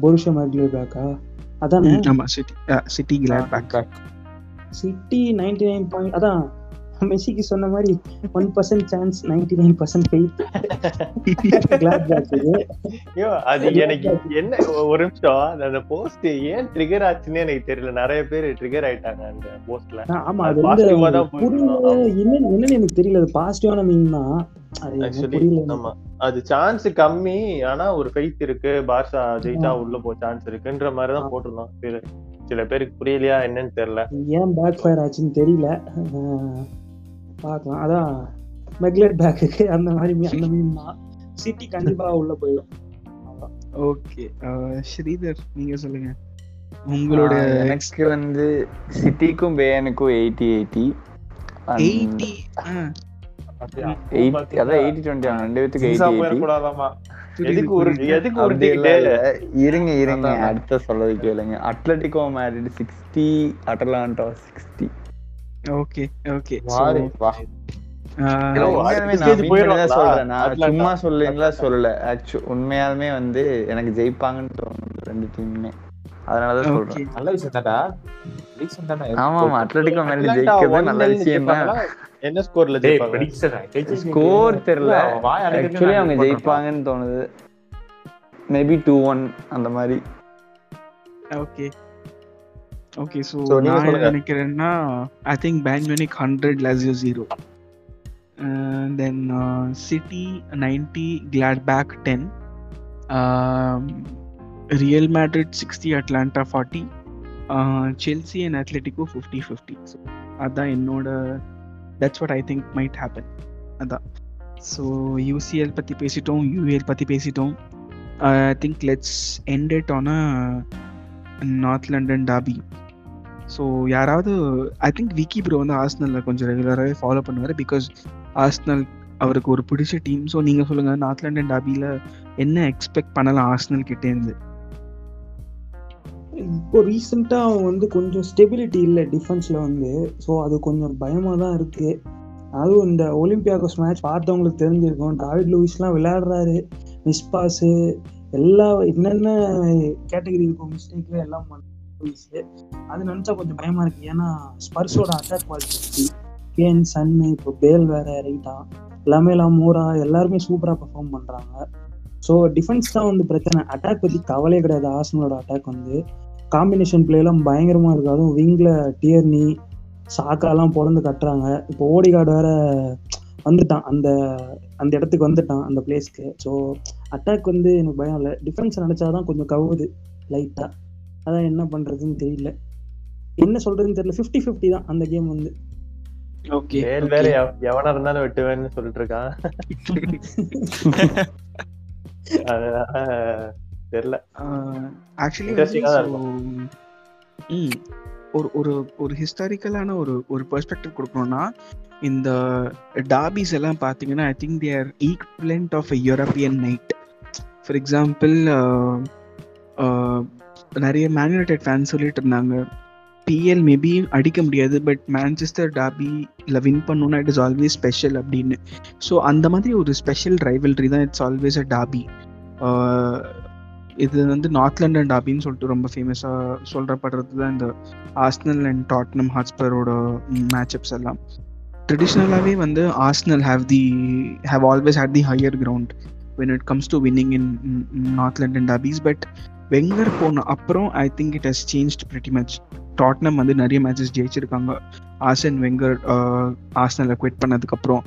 பொருஷா மேட்லி பேக்கா அதானே ஆமா City City Gladbach City ninety nine point அதான். மெஸ்ஸிக்கு சொன்ன மாதிரி one percent chance ninety nine percent faith Gladbach இது ஐயோ அது எனக்கு என்ன ஒரு நிமிஷம் அந்த- போஸ்ட் ஏன் ட்ரிகர் ஆச்சுன்னு எனக்கு தெரியல. நிறைய பேர் ட்ரிகர் ஆயிட்டாங்க அந்த போஸ்ட்ல ஆமா அது வந்து புரியல. என்னன்னு என்னன்னு எனக்கு தெரியல. அது பாசிட்டிவான மீன் தான். அது சான்ஸ் கம்மி ஆனா ஒரு ஃபெய்த் இருக்கு. பார்சா ஜெயிச்சா உள்ள போ சான்ஸ் இருக்குன்ற மாதிரி தான் போட்டிருந்தோம். சில பேருக்கு புரியலையா என்னன்னு தெரியல. ஏன் பேக் ஃபயர் ஆச்சுன்னு தெரியல. பார்க்கலாம். அதான் மெக்லெட் பேக்குக்கு அந்த மாதிரி அந்த மீன் தான் சிட்டி கண்டிப்பா உள்ள போயிடும். ஓகே. ஸ்ரீதர் நீங்க சொல்லுங்க. உங்களோட எனக்கு வந்து சிட்டிக்கும் பேனுக்கும் எயிட்டி எயிட்டி எயிட்டி எயிட்டி அதான் எயிட்டி டுவெண்ட்டி ரெண்டு பேத்துக்கு எயிட்டி எதுக்கு ஒரு எதுக்கு இல்ல. இருங்க இருங்க. அடுத்த சொல்றது கேளுங்க. Atletico Madrid sixty Atalanta sixty okay வாரு, வா. சும்மா சொல்லுங்களா சொல்லல. உண்மையாலுமே வந்து எனக்கு ஜெயிப்பாங்கன்னு தோணுது ரெண்டு டீமுமே அதனாலதான் சொல்றேன். நல்ல விஷயம் தான்டா. ஆமா ஆமா ஜெயிக்கிறது நல்ல தான்? என்ன ஸ்கோர்ல ஜெயிப்பாங்க? ஸ்கோர் தெரியல. ஆக்சுவலி அவங்க. ஜெயிப்பாங்கன்னு தோணுது. மேபி டூ ஒன் அந்த மாதிரி. ஓகே ஓகே ஸோ நான். நினைக்கிறேன்னா I think Bayern Munich hundred Lazio zero then City ninety Gladbach ten Real Madrid sixty Atalanta forty Chelsea and Atletico fifty fifty so அதான் என்னோட that's what I think might happen அதான். So UCL பற்றி பேசிட்டோம் UEL பற்றி பேசிட்டோம். I think let's end it on north London derby so யாராவது I think Vicky bro வந்து ஆஸ்னலில் கொஞ்சம் ரெகுலராகவே ஃபாலோ பண்ணுவார் பிகாஸ் ஆஸ்னல் அவருக்கு ஒரு பிடிச்ச டீம் ஸோ நீங்கள் சொல்லுங்கள் நார்த் லண்டன் டாபியில் என்ன எக்ஸ்பெக்ட் பண்ணலாம் ஆஸ்னல் கிட்டேருந்து இப்போ ரீசெண்டாக அவன் வந்து கொஞ்சம் ஸ்டெபிலிட்டி இல்லை டிஃபென்ஸில் வந்து. ஸோ அது கொஞ்சம் பயமாக தான் இருக்குது அதுவும் இந்த ஒலிம்பியாக்கோஸ் மேட்ச் பார்த்தவங்களுக்கு தெரிஞ்சிருக்கும். டாவிட் லூயிஸ்லாம் விளையாடுறாரு. மிஸ் பாஸு எல்லா என்னென்ன கேட்டகரி இருக்கும் மிஸ்டேக்கு எல்லாம் பண்ண அது நினச்சா கொஞ்சம் பயமாக இருக்குது ஏன்னா ஸ்பர்ஸோட அட்டாக் குவாலிட்டி கேன் சன்னு இப்போ பேல் வேற ரைட்டா எல்லாமே எல்லாம் மூரா எல்லாருமே சூப்பராக பெர்ஃபார்ம் பண்ணுறாங்க ஸோ டிஃபென்ஸ் தான் வந்து பிரச்சனை. அட்டாக் பற்றி கவலையே கிடையாது. ஆசனோட அட்டாக் வந்து. காம்பினேஷன் பிளேலாம் பயங்கரமாக இருக்கு. அதுவும் விங்கில் டியர்னி சாக்காலாம் பிறந்து கட்டுறாங்க. இப்போ ஓடிகார்டு வேற வந்துட்டான். அந்த அந்த இடத்துக்கு வந்துட்டான் அந்த பிளேஸ்க்கு ஸோ அட்டாக் வந்து எனக்கு பயம் இல்லை. டிஃபென்ஸ் நினைச்சாதான் கொஞ்சம் கவுது லைட்டாக அதான் என்ன பண்ணுறதுன்னு தெரியல. என்ன சொல்றதுன்னு தெரியல. ஃபிஃப்டி ஃபிஃப்டி தான் அந்த கேம் வந்து. ஓகே வேற எவ- எவனா இருந்தாலும் வெட்டுவேன்னு சொல்லிட்டு இருக்கான். அதனால தெரியல. ஆக்சுவலி ஒரு ஒரு ஒரு ஹிஸ்டாரிக்கலான ஒரு ஒரு பெர்ஸ்பெக்டிவ் கொடுக்கணும்னா இந்த டாபிஸ் எல்லாம் பார்த்தீங்கன்னா I think they are equivalent of a European night for example நிறைய மேன் யுனைடெட் ஃபேன்ஸ் சொல்லிட்டு இருந்தாங்க. பிஎல் மேபி அடிக்க முடியாது பட் மேன்செஸ்டர் டாபி இல்லை வின் பண்ணணும்னா இட் இஸ் ஆல்வேஸ் ஸ்பெஷல் அப்படின்னு. ஸோ அந்த மாதிரி ஒரு ஸ்பெஷல் ரைவல்ரி தான் இட்ஸ் ஆல்வேஸ் அ டாபி இது வந்து நார்த் லண்டன் டாபின்னு சொல்லிட்டு ரொம்ப ஃபேமஸாக சொல்கிறப்படுறது தான் இந்த ஆஸ்னல் அண்ட் டாட்னம் ஹாட்ஸ்பரோட மேட்சப்ஸ் எல்லாம். ட்ரெடிஷ்னலாகவே வந்து Arsenal have the have always had the higher ground when it comes to winning in North London derbies but Wenger போன அப்புறம் I think it has change pretty much Tottenham வந்து நிறைய matches ஜெயிச்சிருக்காங்க. Hassan Wenger ஆஸ்னலை quit பண்ணதுக்கப்புறம்.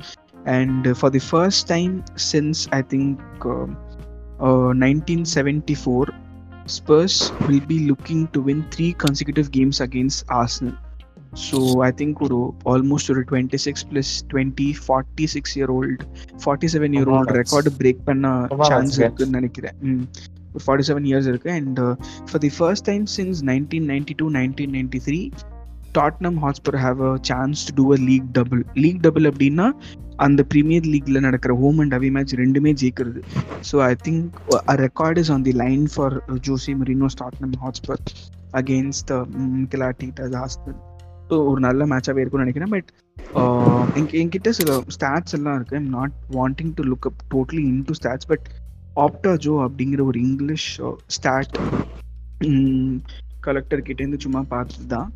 And for the first time since I think nineteen seventy four Spurs will be looking to win three consecutive games against Arsenal so I think ஒரு almost ஒரு twenty six plus twenty forty six year old forty seven year old record break பண்ண chance. இருக்குன்னு நினைக்கிறேன். ஒரு forty seven years இருக்குது and for the first time since nineteen ninety two nineteen ninety three Tottenham Hotspur have a chance to do a league double league double அப்படின்னா அந்த premier லீக்ல நடக்கிற home and away match ரெண்டுமே ஜெயிக்கிறது. So I think a record is on the line for Jose Mourinho Tottenham Hotspur against கிலாட்டி Hasper so ஒரு நல்ல மேட்சாகவே இருக்கும்னு நினைக்கிறேன். But என்கிட்ட சில ஸ்டாட்ஸ் எல்லாம் இருக்கு. I'm not wanting to look up totally in to stats but ஆப்டாஜோ அப்படிங்கிற ஒரு இங்கிலீஷ் ஸ்டாட் கலெக்டர் கிட்டேருந்து சும்மா பார்த்து தான்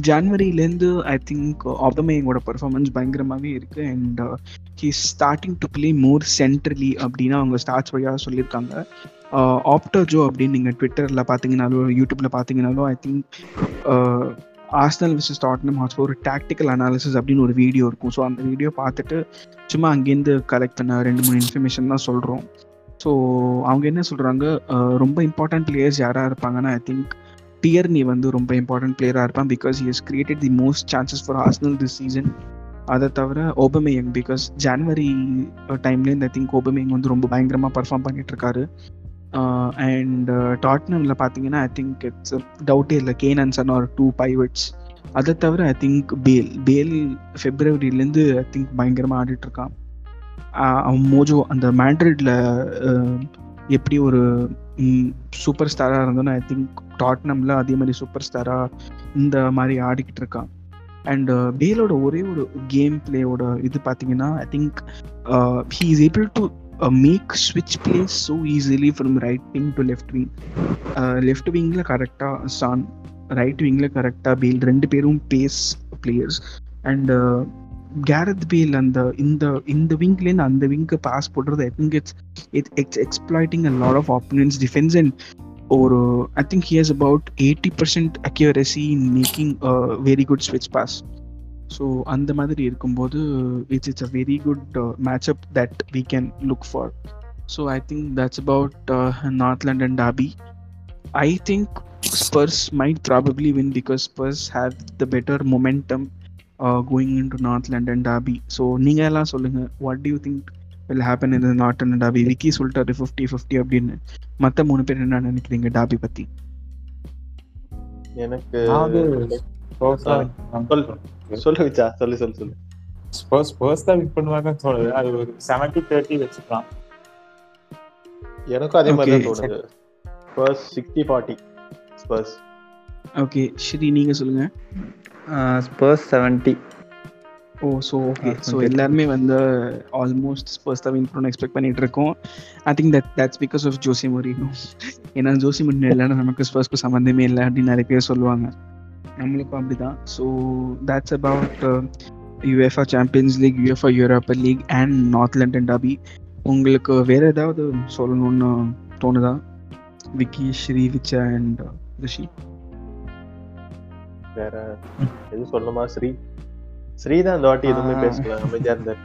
ஜான்வரியிலேருந்து ஐ திங்க் ஆப்டமேயோட பர்ஃபார்மன்ஸ் பயங்கரமாகவே இருக்குது and he starting to play more centrally அப்படின்னு அவங்க ஸ்டார்ட்ஸ் வழியாக சொல்லியிருக்காங்க ஆப்டா ஜோ அப்படின்னு நீங்கள் ட்விட்டரில் பார்த்தீங்கனாலும் யூடியூப்பில் பார்த்தீங்கனாலும் I think Arsenal versus Tottenham Hotspur ஒரு டாக்டிக்கல் அனாலிசிஸ் அப்படின்னு ஒரு வீடியோ இருக்கும். ஸோ அந்த வீடியோ பார்த்துட்டு சும்மா அங்கேருந்து கலெக்ட் பண்ண ரெண்டு மூணு இன்ஃபர்மேஷன் தான் சொல்கிறோம் ஸோ அவங்க என்ன சொல்கிறாங்க ரொம்ப இம்பார்ட்டன்ட் பிளேயர்ஸ் யாராக இருப்பாங்கன்னா ஐ திங்க் டியர்னி வந்து ரொம்ப இம்பார்ட்டன்ட் பிளேயராக இருப்பான் because he has created the most chances for Arsenal this season அதை தவிர ஓபமேயங் பிகாஸ் ஜான்வரி டைம்லேருந்து ஐ திங்க் ஓபமேயங் வந்து ரொம்ப பயங்கரமாக பர்ஃபார்ம் பண்ணிட்டு இருக்காரு. அண்ட் டாட்னமில் பார்த்தீங்கன்னா ஐ திங்க் இட்ஸ் டவுட்டே இல்லை. Kane and Son are two pivots அதை தவிர ஐ திங்க் பேல் பேல் ஃபெப்ரவரியிலேருந்து ஐ திங்க் பயங்கரமாக ஆடிட்டுருக்கான். அவன் மோஜோ அந்த மேண்ட்ரிட்ல எப்படி ஒரு சூப்பர் ஸ்டாராக இருந்தோன்னா ஐ திங்க் டாட்னம்ல அதே மாதிரி சூப்பர் ஸ்டாராக இந்த மாதிரி ஆடிக்கிட்டு இருக்கான் அண்ட் பேலோட uh, ஒரே ஒரு கேம் பிளேயோட இது பார்த்தீங்கன்னா I think he uh, is able to make ஸ்விட்ச் plays so easily from right wing to left wing left விங்கில் கரெக்டாக சான் ரைட் விங்கில் கரெக்டாக பேல் ரெண்டு பேரும் pace players and Gareth Bale அந்த இந்த இந்த விங்க்லேருந்து அந்த விங்க்கு பாஸ் போடுறது I think it's it it's exploiting a lot of opponents defence and ஒரு I think he has about eighty percent accuracy in making very good ஸ்விட்ச் பாஸ் ஸோ அந்த மாதிரி இருக்கும்போது it's it's a very good matchup that we can look for so I think that's about North London derby I think Spurs might probably win because Spurs have the better momentum going in to North London derby so நீங்கள் எல்லாம் சொல்லுங்கள் what do you think will happen இந்த North London derby Vicky சொல்லிட்டாரு fifty fifty அப்படின்னு. மற்ற மூணு பேர் என்ன நினைக்கிறீங்க டாபி பற்றி எனக்கு சொல்லு. விச்சா சொல்லு சொல்லு சொல்லு Spurs Spurs தான் win பண்ணுவாங்கன்னு தோணுது அது ஒரு தேர்ட்டி வச்சுக்கலாம் எனக்கும் அதே மாதிரி தான். தோணுது sixty forty Spurs okay Shri நீங்க சொல்லுங்க Spurs seventy oh so okay so. எல்லாருமே வந்து ஆல்மோஸ்ட் ஸ்பர்ஸ் தான் வின் பண்ணணும் எக்ஸ்பெக்ட் பண்ணிட்டு இருக்கோம் I think that that's because of Jose Mourinho ஏன்னா ஜோசி மொரினோ இல்லைன்னா நமக்கு ஸ்பர்ஸ்க்கு சம்மந்தமே இல்லை அப்படின்னு நிறைய பேர் சொல்லுவாங்க நம்மளுக்கும் அப்படிதான். So that's about UEFA Champions League UEFA Europa League and North London derby உங்களுக்கு வேற ஏதாவது சொல்லணும்னு தோணுதா? விக்கி ஸ்ரீ விச்சா அண்ட் ரிஷி. வேற எது சொல்லணுமா? ஸ்ரீ ஸ்ரீ தான் இந்த வாட்டி எதுவுமே. பேசல. அமைதியா இருந்தார்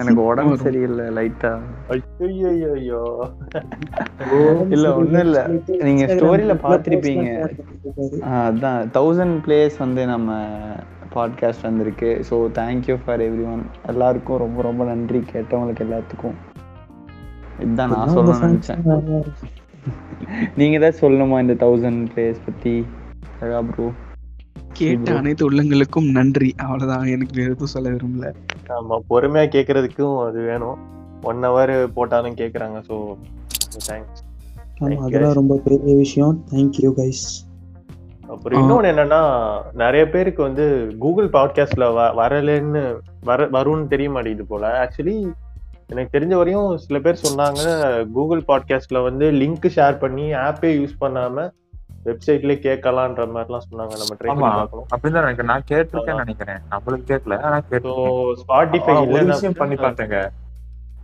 எனக்கு உடம்பு. சரியில்லை லைட்டா ஐயோ இல்ல ஒண்ணும் இல்ல. நீங்க ஸ்டோரியில பாத்திருப்பீங்க அதான். தௌசண்ட் பிளேஸ் வந்து நம்ம பாட்காஸ்ட் வந்திருக்கு. So thank you for everyone எல்லாருக்கும் ரொம்ப ரொம்ப நன்றி கேட்டவங்களுக்கு எல்லாத்துக்கும். இதுதான் நான் சொல்லணும்னு நினைச்சேன். நீங்க தான் சொல்லணுமா இந்த தௌசண்ட் பிளேஸ் பத்தி? ப்ரோ கேட்ட. அனைத்து உள்ளங்களுக்கும் நன்றி. அவ்வளவுதான். எனக்கு எதுவும் சொல்ல விரும்பல. ஆமா பொறுமையா கேக்குறதுக்கும் அது வேணும். ஒன் ஹவர் போட்டாலும் கேக்குறாங்க ஸோ தேங்க்ஸ் அதெல்லாம் ரொம்ப பெரிய விஷயம். தேங்க்யூ கைஸ் அப்புறம் இன்னொன்னு என்னன்னா நிறைய பேருக்கு வந்து கூகுள் பாட்காஸ்ட்ல வரலன்னு வர வரும்னு தெரிய மாட்டேங்குது போல. ஆக்சுவலி எனக்கு தெரிஞ்ச வரையும் சில பேர் சொன்னாங்க கூகுள் பாட்காஸ்ட்ல வந்து லிங்க் ஷேர் பண்ணி ஆப்பே யூஸ் பண்ணாம வெப்சைட்லயே கேட்கலான்ற மாதிரிலாம் சொன்னாங்க. நம்ம ட்ரை பண்ணி பார்க்கணும். அப்படின்னு தான் நினைக்கிறேன். நான் கேட்டிருக்கேன்னு நினைக்கிறேன். நம்மளுக்கு கேட்கல ஆனா கேட்டிருக்கேன் ஸ்பாட்டிஃபை ஒரு விஷயம் பண்ணி பார்த்தேங்க.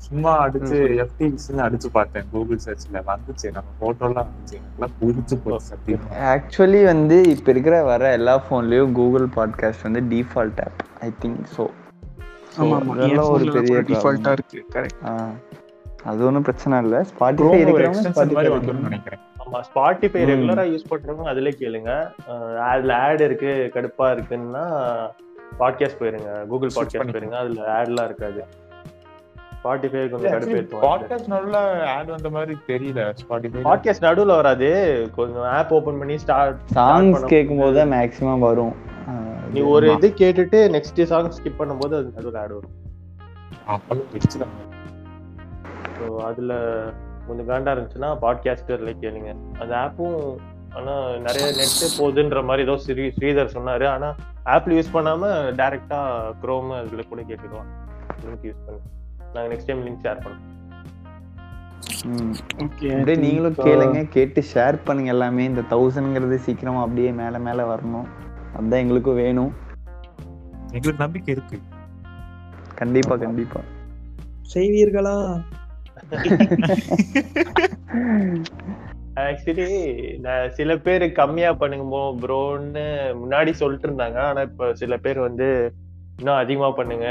சும்மா அடிச்சு எஃப்டிவிஸ்னு அடிச்சு பார்த்தேன். கூகுள் சர்ச்ல வந்துச்சு. நம்ம போட்டோலாம் வந்துச்சு. எனக்குலாம் புரிஞ்சு போச்சு சத்தியமா ஆக்சுவலி வந்து இப்போ இருக்கிற வர எல்லா ஃபோன்லயும் கூகுள் பாட்காஸ்ட் வந்து டிஃபால்ட் ஆப் ஐ திங்க் இதெல்லாம் ஒரு பெரிய டிஃபால்ட்டா. இருக்கு. கரெக்ட் அது ஒன்றும் பிரச்சனை இல்லை. ஸ்பாட்டிஃபை இருக்கிறவங்க நினைக்கிறேன். ஆமா ஸ்பாட்டிஃபை. ரெகுலரா யூஸ் பண்றவங்க அதுல கேளுங்க. அதுல ஆட் இருக்கு கடுப்பா இருக்குன்னா பாட்காஸ்ட் போயிருங்க. Google podcast. போயிருங்க. அதுல ஆட்லாம் இருக்காது. ஸ்பாட்டிஃபை கொஞ்சம் கடுப்பு ஏற்றுவாங்க பாட்காஸ்ட் நல்லா ஆட் வந்த மாதிரி தெரியல. ஸ்பாட்டிஃபை பாட்காஸ்ட் நடுவுல வராது. கொஞ்சம் ஆப் ஓபன் பண்ணி ஸ்டார்ட் சாங்ஸ் கேட்கும்போது தான் மேக்ஸிமம் வரும். நீ ஒரு இது கேட்டுட்டு நெக்ஸ்ட் சாங் ஸ்கிப் பண்ணும்போது அது நடுவுல ஆட் வரும். ஸோ அதுல கொஞ்சம் காண்டா இருந்துச்சுன்னா பாட்காஸ்டர்ல கேளுங்க. அந்த ஆப்பும் ஆனா நிறைய நெட் போகுதுன்ற மாதிரி ஏதோ ஸ்ரீ ஸ்ரீதர் சொன்னாரு. ஆனா ஆப்ல யூஸ் பண்ணாம டைரக்டா குரோம் அதுல கூட கேட்டுக்கலாம். லிங்க் யூஸ் பண்ணி. நாங்க நெக்ஸ்ட் டைம் லிங்க் ஷேர் பண்ணோம் ம். ஓகே அப்படியே நீங்களும் கேளுங்க. கேட்டு ஷேர் பண்ணுங்க எல்லாமே. இந்த தௌசண்ட்ங்கிறது சீக்கிரமா அப்படியே மேல மேல வரணும். அதுதான் எங்களுக்கும் வேணும். எங்களுக்கு நம்பிக்கை இருக்கு. கண்டிப்பா கண்டிப்பா. செய்வீர்களா? ஆக்சுவலி நான் சில பேர் கம்மியா பண்ணுங்க ப்ரோன்னு முன்னாடி சொல்லிட்டு இருந்தாங்க. ஆனா இப்ப சில பேர் வந்து இன்னும் அதிகமா பண்ணுங்க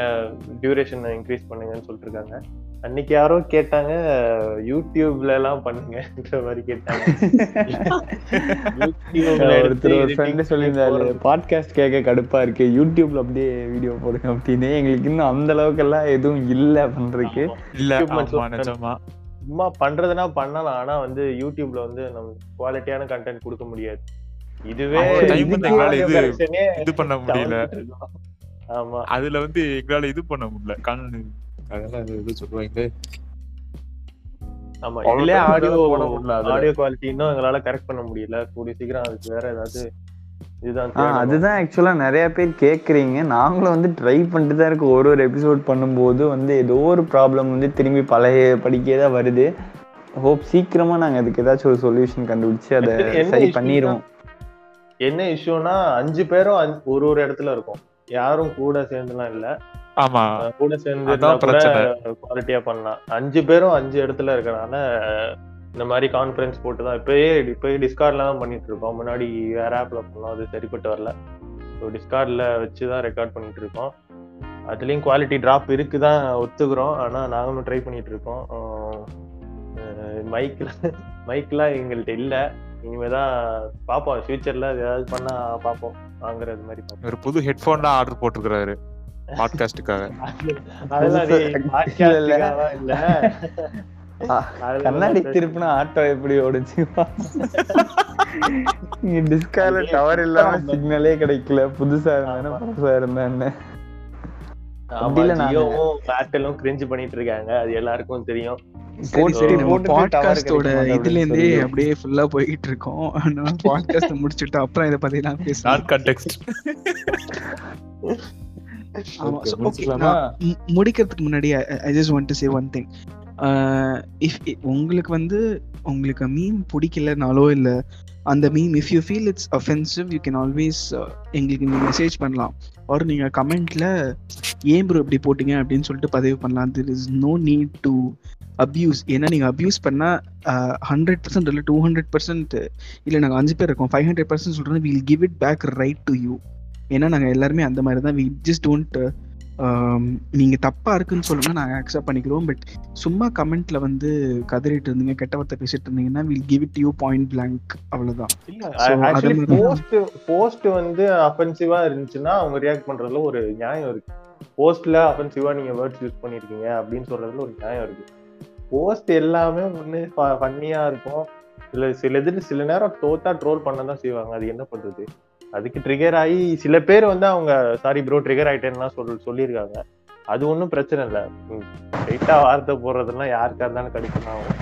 டியூரேஷன் இன்க்ரீஸ் பண்ணுங்கன்னு சொல்லிட்டு இருக்காங்க. அன்னைக்கு யாரோ கேட்டாங்க யூடியூப்ல எல்லாம் பண்ணுங்கன்ற மாதிரி கேட்டாங்க. ஒருத்தர் ஒரு editing ஃப்ரெண்டு சொல்லியிருந்தாரு. பாட்காஸ்ட் கேட்க கடுப்பா இருக்கு. யூடியூப்ல அப்படியே வீடியோ போடுங்க அப்படின்னு. எங்களுக்கு இன்னும் அந்த அளவுக்கு எல்லாம் எதுவும் இல்ல பண்றதுக்கு. இல்ல சும்மா பண்றதுனா பண்ணலாம். ஆனா வந்து யூடியூப்ல வந்து நம்ம குவாலிட்டியான கண்டென்ட் கொடுக்க முடியாது. இதுவே இது- பண்ண முடியல. ஆமா. அதுல வந்து எங்களால இது பண்ண முடியல. கண் அதெல்லாம் அது இது சொல்லுவாங்க ஆமா இதுலயே ஆடியோ. ஆடியோ குவாலிட்டி இன்னும் எங்களால கரெக்ட் பண்ண முடியல. கூடிய சீக்கிரம் அதுக்கு வேற ஏதாவது இதுதான். அதுதான் ஆக்சுவலா நிறைய பேர் கேக்குறீங்க. நாங்களும் வந்து ட்ரை பண்ணிட்டு தான் இருக்கோம். ஒரு ஒரு எபிசோட் பண்ணும்போது வந்து ஏதோ ஒரு ப்ராப்ளம் வந்து திரும்பி பழைய படிக்கே தான் வருது. ஹோப் சீக்கிரமா நாங்க அதுக்கு ஏதாச்சும் ஒரு சொல்யூஷன் கண்டுபிடிச்சு அதை சரி பண்ணிடுவோம் என்ன இஷ்யூனா அஞ்சு பேரும் ஒரு ஒரு இடத்துல இருக்கும். யாரும் கூட சேர்ந்துலாம் இல்ல. ஆமா. கூட சேர்ந்து. குவாலிட்டியா பண்ணலாம். அஞ்சு பேரும் அஞ்சு இடத்துல இருக்கறனால இந்த மாதிரி கான்ஃபரன்ஸ் போட்டு தான் இப்பயே இப்பயே டிஸ்கார்ட்ல தான் பண்ணிட்டு இருக்கோம். முன்னாடி வேற ஆப்ல பண்ணோம் அது சரிப்பட்டு வரல. ஸோ டிஸ்கார்ட்ல வச்சு தான் ரெக்கார்ட் பண்ணிட்டு இருக்கோம். அதுலயும் குவாலிட்டி டிராப் இருக்குதான் ஒத்துக்கிறோம். ஆனா நாங்களும் ட்ரை பண்ணிட்டு இருக்கோம். மைக்ல மைக்லாம் எங்கள்கிட்ட இல்ல. இனிமேதான் பார்ப்போம் ஃபியூச்சர்ல ஏதாவது பண்ணா பார்ப்போம் வாங்குறது மாதிரி பார்ப்போம் ஒரு புது ஹெட்போன் தான் ஆர்டர் போட்டிருக்காரு பாட்காஸ்டுக்காக கண்ணாடி. திருப்பினா ஆட்டோ எப்படி ஓடுச்சு? டிஸ்கால டவர் இல்லாம சிக்னலே கிடைக்கல. புதுசா இருந்தானே. புதுசா இருந்தானே ஏர்டெலும் கிரிஞ்சு பண்ணிட்டு இருக்காங்க. அது எல்லாருக்கும் தெரியும். பாட்காஸ்டோட இதுல இருந்தே. அப்படியே ஃபுல்லா போயிட்டு இருக்கோம். பாட்காஸ்ட் முடிச்சுட்டு அப்புறம் இதை பத்தி நான் கான்டெக்ட் ஆமா முடிக்கிறதுக்கு முன்னாடி I just want to say one thing if உங்களுக்கு வந்து உங்களுக்கு மீம் பிடிக்கலனாலோ இல்ல அந்த meme if you feel it's offensive you can always எங்களுக்கு நீங்க மெசேஜ் பண்ணலாம். ஒரு நீங்க கமெண்ட்ல ஏன் ப்ரோ இப்படி போட்டீங்க? அப்படின்னு சொல்லிட்டு பதிவு பண்ணலாம். There is no need to abuse ஏன்னா நீங்க அப்யூஸ் பண்ணா ஹண்ட்ரட் பர்சன்ட் இல்லை டூ ஹண்ட்ரட் பர்சன்ட் இல்லை நாங்கள் அஞ்சு பேர் இருக்கோம். ஃபைவ் ஹண்ட்ரட் பர்சன்ட் சொல்கிறோம் will give it back right to you ஏன்னா நாங்கள் எல்லாருமே அந்த மாதிரி தான் வி ஜஸ்ட் டோன்ட் நீங்கள் தப்பாக இருக்குன்னு சொல்லுங்க நாங்கள் அக்செப்ட் பண்ணிக்கிறோம். பட் சும்மா கமெண்ட்ல வந்து கதறிட்டு இருந்தீங்க கெட்ட வார்த்தை பேசிட்டு இருந்தீங்கன்னா will give it you point blank அவ்வளோதான். போஸ்ட் போஸ்ட் வந்து அஃபென்சிவா இருந்துச்சுன்னா அவங்க ரியாக்ட் பண்றதுல ஒரு நியாயம் இருக்கு. போஸ்ட்ல அஃபென்சிவா நீங்க வேர்ட்ஸ் யூஸ் பண்ணிருக்கீங்க அப்படின்னு சொல்றதுல ஒரு நியாயம் இருக்கு. போஸ்ட் எல்லாமே ஒண்ணு ஃபன்னியா இருக்கும். சில சில இது சில நேரம் தோத்தா ட்ரோல் பண்ண தான் செய்வாங்க. அது என்ன பண்றது? அதுக்கு ட்ரிகர் ஆகி சில பேர் வந்து அவங்க சாரி ப்ரோ ட்ரிகர் ஆயிட்டேன்னா சொல் சொல்லியிருக்காங்க. அது ஒன்றும் பிரச்சனை இல்லை. ரைட்டா வார்த்தை போடுறதெல்லாம் யாருக்கா இருந்தாலும் கிடைக்கும் ஆகும்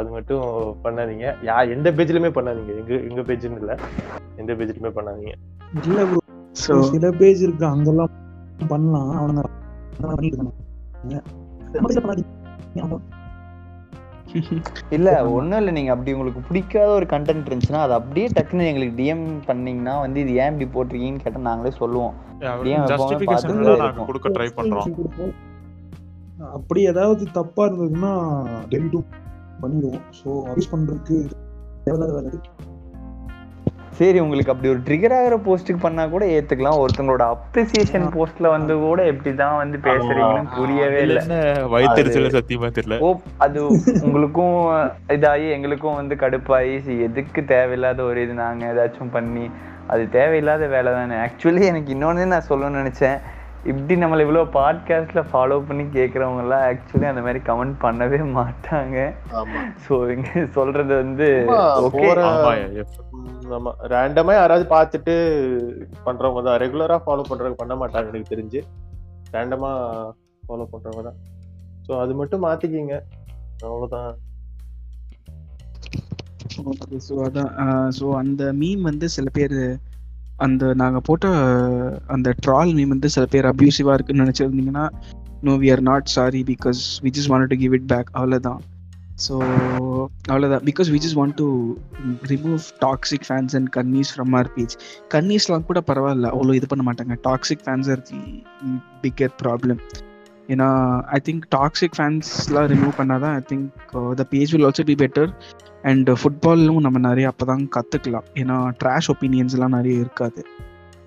அது மட்டும் பண்ணாதீங்க. யா எந்த பேஜ்லயுமே பண்ணாதீங்க. எங்க எங்க பேஜ்னு இல்ல. எந்த பேஜ்லயுமே பண்ணாதீங்க. இல்ல ப்ரோ சில பேஜ் இருக்கு. அங்கெல்லாம் பண்ணலாம். அவனுங்க இல்ல ஒண்ணும் இல்ல நீங்க அப்படி உங்களுக்கு பிடிக்காத ஒரு கண்டென்ட் இருந்துச்சுன்னா அது அப்படியே டக்குன்னு எங்களுக்கு டிஎம் பண்ணீங்கன்னா வந்து இது ஏன் இப்படி போட்டிருக்கீங்கன்னு கேட்டா நாங்களே சொல்லுவோம் கொடுக்க ட்ரை பண்றோம். அப்படி ஏதாவது தப்பா இருந்ததுன்னா டெலிட்டும் பண்ணிடுவோம் ஸோ அபியூஸ் பண்றதுக்கு தேவையில்லாத வேலை இருக்கு. சரி உங்களுக்கு அப்படி ஒரு ட்ரிகர் ஆகிற போஸ்ட்டுக்கு பண்ணா கூட ஏத்துக்கலாம். ஒருத்தங்களோட அப்ரிசியேஷன் போஸ்ட்ல வந்து கூட எப்படிதான் வந்து பேசுறீங்கன்னு புரியவே இல்லை. வயிற்றுல சத்தியமா தெரியல. ஓ அது உங்களுக்கும் இதாகி எங்களுக்கும் வந்து கடுப்பாகி சரி, எதுக்கு தேவையில்லாத ஒரு இது நாங்க ஏதாச்சும் பண்ணி அது தேவையில்லாத வேலை தானே ஆக்சுவலி எனக்கு இன்னொன்னு நான் சொல்லணும்னு நினைச்சேன். இப்படி நம்மளை இவ்வளோ பாட்காஸ்ட்ல ஃபாலோ பண்ணி கேட்குறவங்க எல்லாம் ஆக்சுவலி அந்த மாதிரி கமெண்ட் பண்ணவே மாட்டாங்க. ஆமா. ஸோ இங்க சொல்றது வந்து சும்மா ஓகே போற ஆமா ம், ஆமா. ரேண்டமா யாராவது பார்த்துட்டு பண்றவங்க தான். ரெகுலரா ஃபாலோ பண்றவங்க பண்ண மாட்டாங்க எனக்கு தெரிஞ்சு. ரேண்டமா ஃபாலோ பண்றவங்க தான். ஸோ அது மட்டும் மாத்திக்கிங்க. அவ்வளவுதான். ஓகே ஸோ அதான் ஸோ அந்த மீம் வந்து சில பேர் அந்த நாங்கள் போட்ட அந்த ட்ரால் மீம் வந்து சில பேர் அப்யூசிவாக இருக்குன்னு நினச்சிருந்தீங்கன்னா no we are not sorry because we is want to give it back அவ்வளோதான் ஸோ அவ்வளோதான் because we is want to remove toxic fans and கன்னீஸ் from our page கன்னீஸ்லாம் கூட பரவாயில்ல. அவ்வளோ இது பண்ண மாட்டாங்க. Toxic fans are the bigger problem ஏன்னா ஐ திங்க் டாக்ஸிக் ஃபேன்ஸ்லாம் ரிமூவ் பண்ணாதான் I think the page will also be better and ஃபுட்பாலும் நம்ம நிறைய அப்போ தான் கற்றுக்கலாம் ஏன்னா ட்ராஷ் ஒப்பீனியன்ஸ்லாம் நிறைய இருக்காது.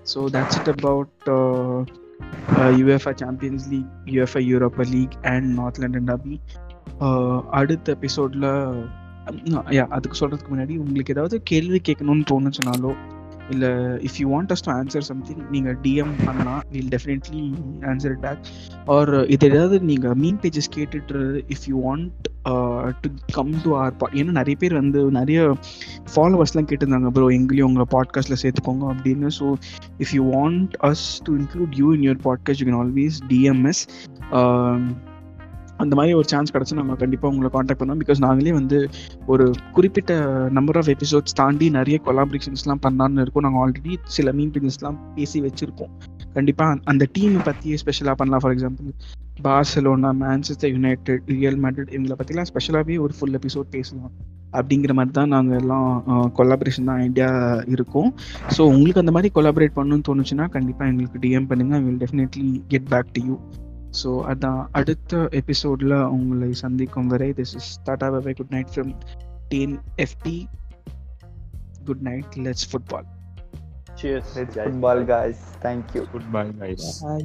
So that's it about UEFA Champions League UEFA Europa League and North London derby அடுத்த எபிசோடில் யா uh, அதுக்கு சொல்கிறதுக்கு முன்னாடி உங்களுக்கு ஏதாவது கேள்வி கேட்கணும்னு தோணுச்சுனாலோ இல்லை if you want us to answer something நீங்கள் டிஎம் பண்ணலாம் will definitely answer it back or இது ஏதாவது நீங்கள் மீன் பேஜஸ் கேட்டுட்டு if you want to come to our பா ஏன்னா நிறைய பேர் வந்து நிறைய ஃபாலோவர்ஸ்லாம் கேட்டிருந்தாங்க ப்ரோ எங்களையும் உங்களை பாட்காஸ்ட்டில் சேர்த்துக்கோங்க அப்படின்னு. So if you want us to include you in your podcast you can always DMs அந்த மாதிரி ஒரு சான்ஸ் கிடச்சி நம்ம கண்டிப்பாக உங்களை காண்டாக்ட் பண்ணோம் பிகாஸ் நாங்களே வந்து ஒரு குறிப்பிட்ட நம்பர் ஆஃப் எபிசோட்ஸ் தாண்டி நிறைய கொலாபரேஷன்ஸ்லாம் பண்ணலான்னு இருக்கோம். நாங்கள் ஆல்ரெடி சில மீன் பிசினஸ்லாம் பேசி வச்சுருக்கோம். கண்டிப்பாக அந்த டீமை பற்றி ஸ்பெஷலாக பண்ணலாம். For example Barcelona Manchester United Real Madrid இவங்களை பற்றிலாம் ஸ்பெஷலாகவே ஒரு ஃபுல் எபிசோட் பேசலாம். அப்படிங்கிற மாதிரி தான் நாங்கள் எல்லாம் கொலாபரேஷன் தான் ஐடியா இருக்கும். ஸோ உங்களுக்கு அந்த மாதிரி கொலாபரேட் பண்ணணும்னு தோணுச்சுன்னா கண்டிப்பாக எங்களுக்கு டிஎம் பண்ணுங்கள் will definitely get back to you so அதான் அடுத்த எபிசோடில் உங்களை சந்திக்கும் வரை this is tata bye good night from team FT good night let's football Cheers, guys. Football guys thank you good bye guys Bye.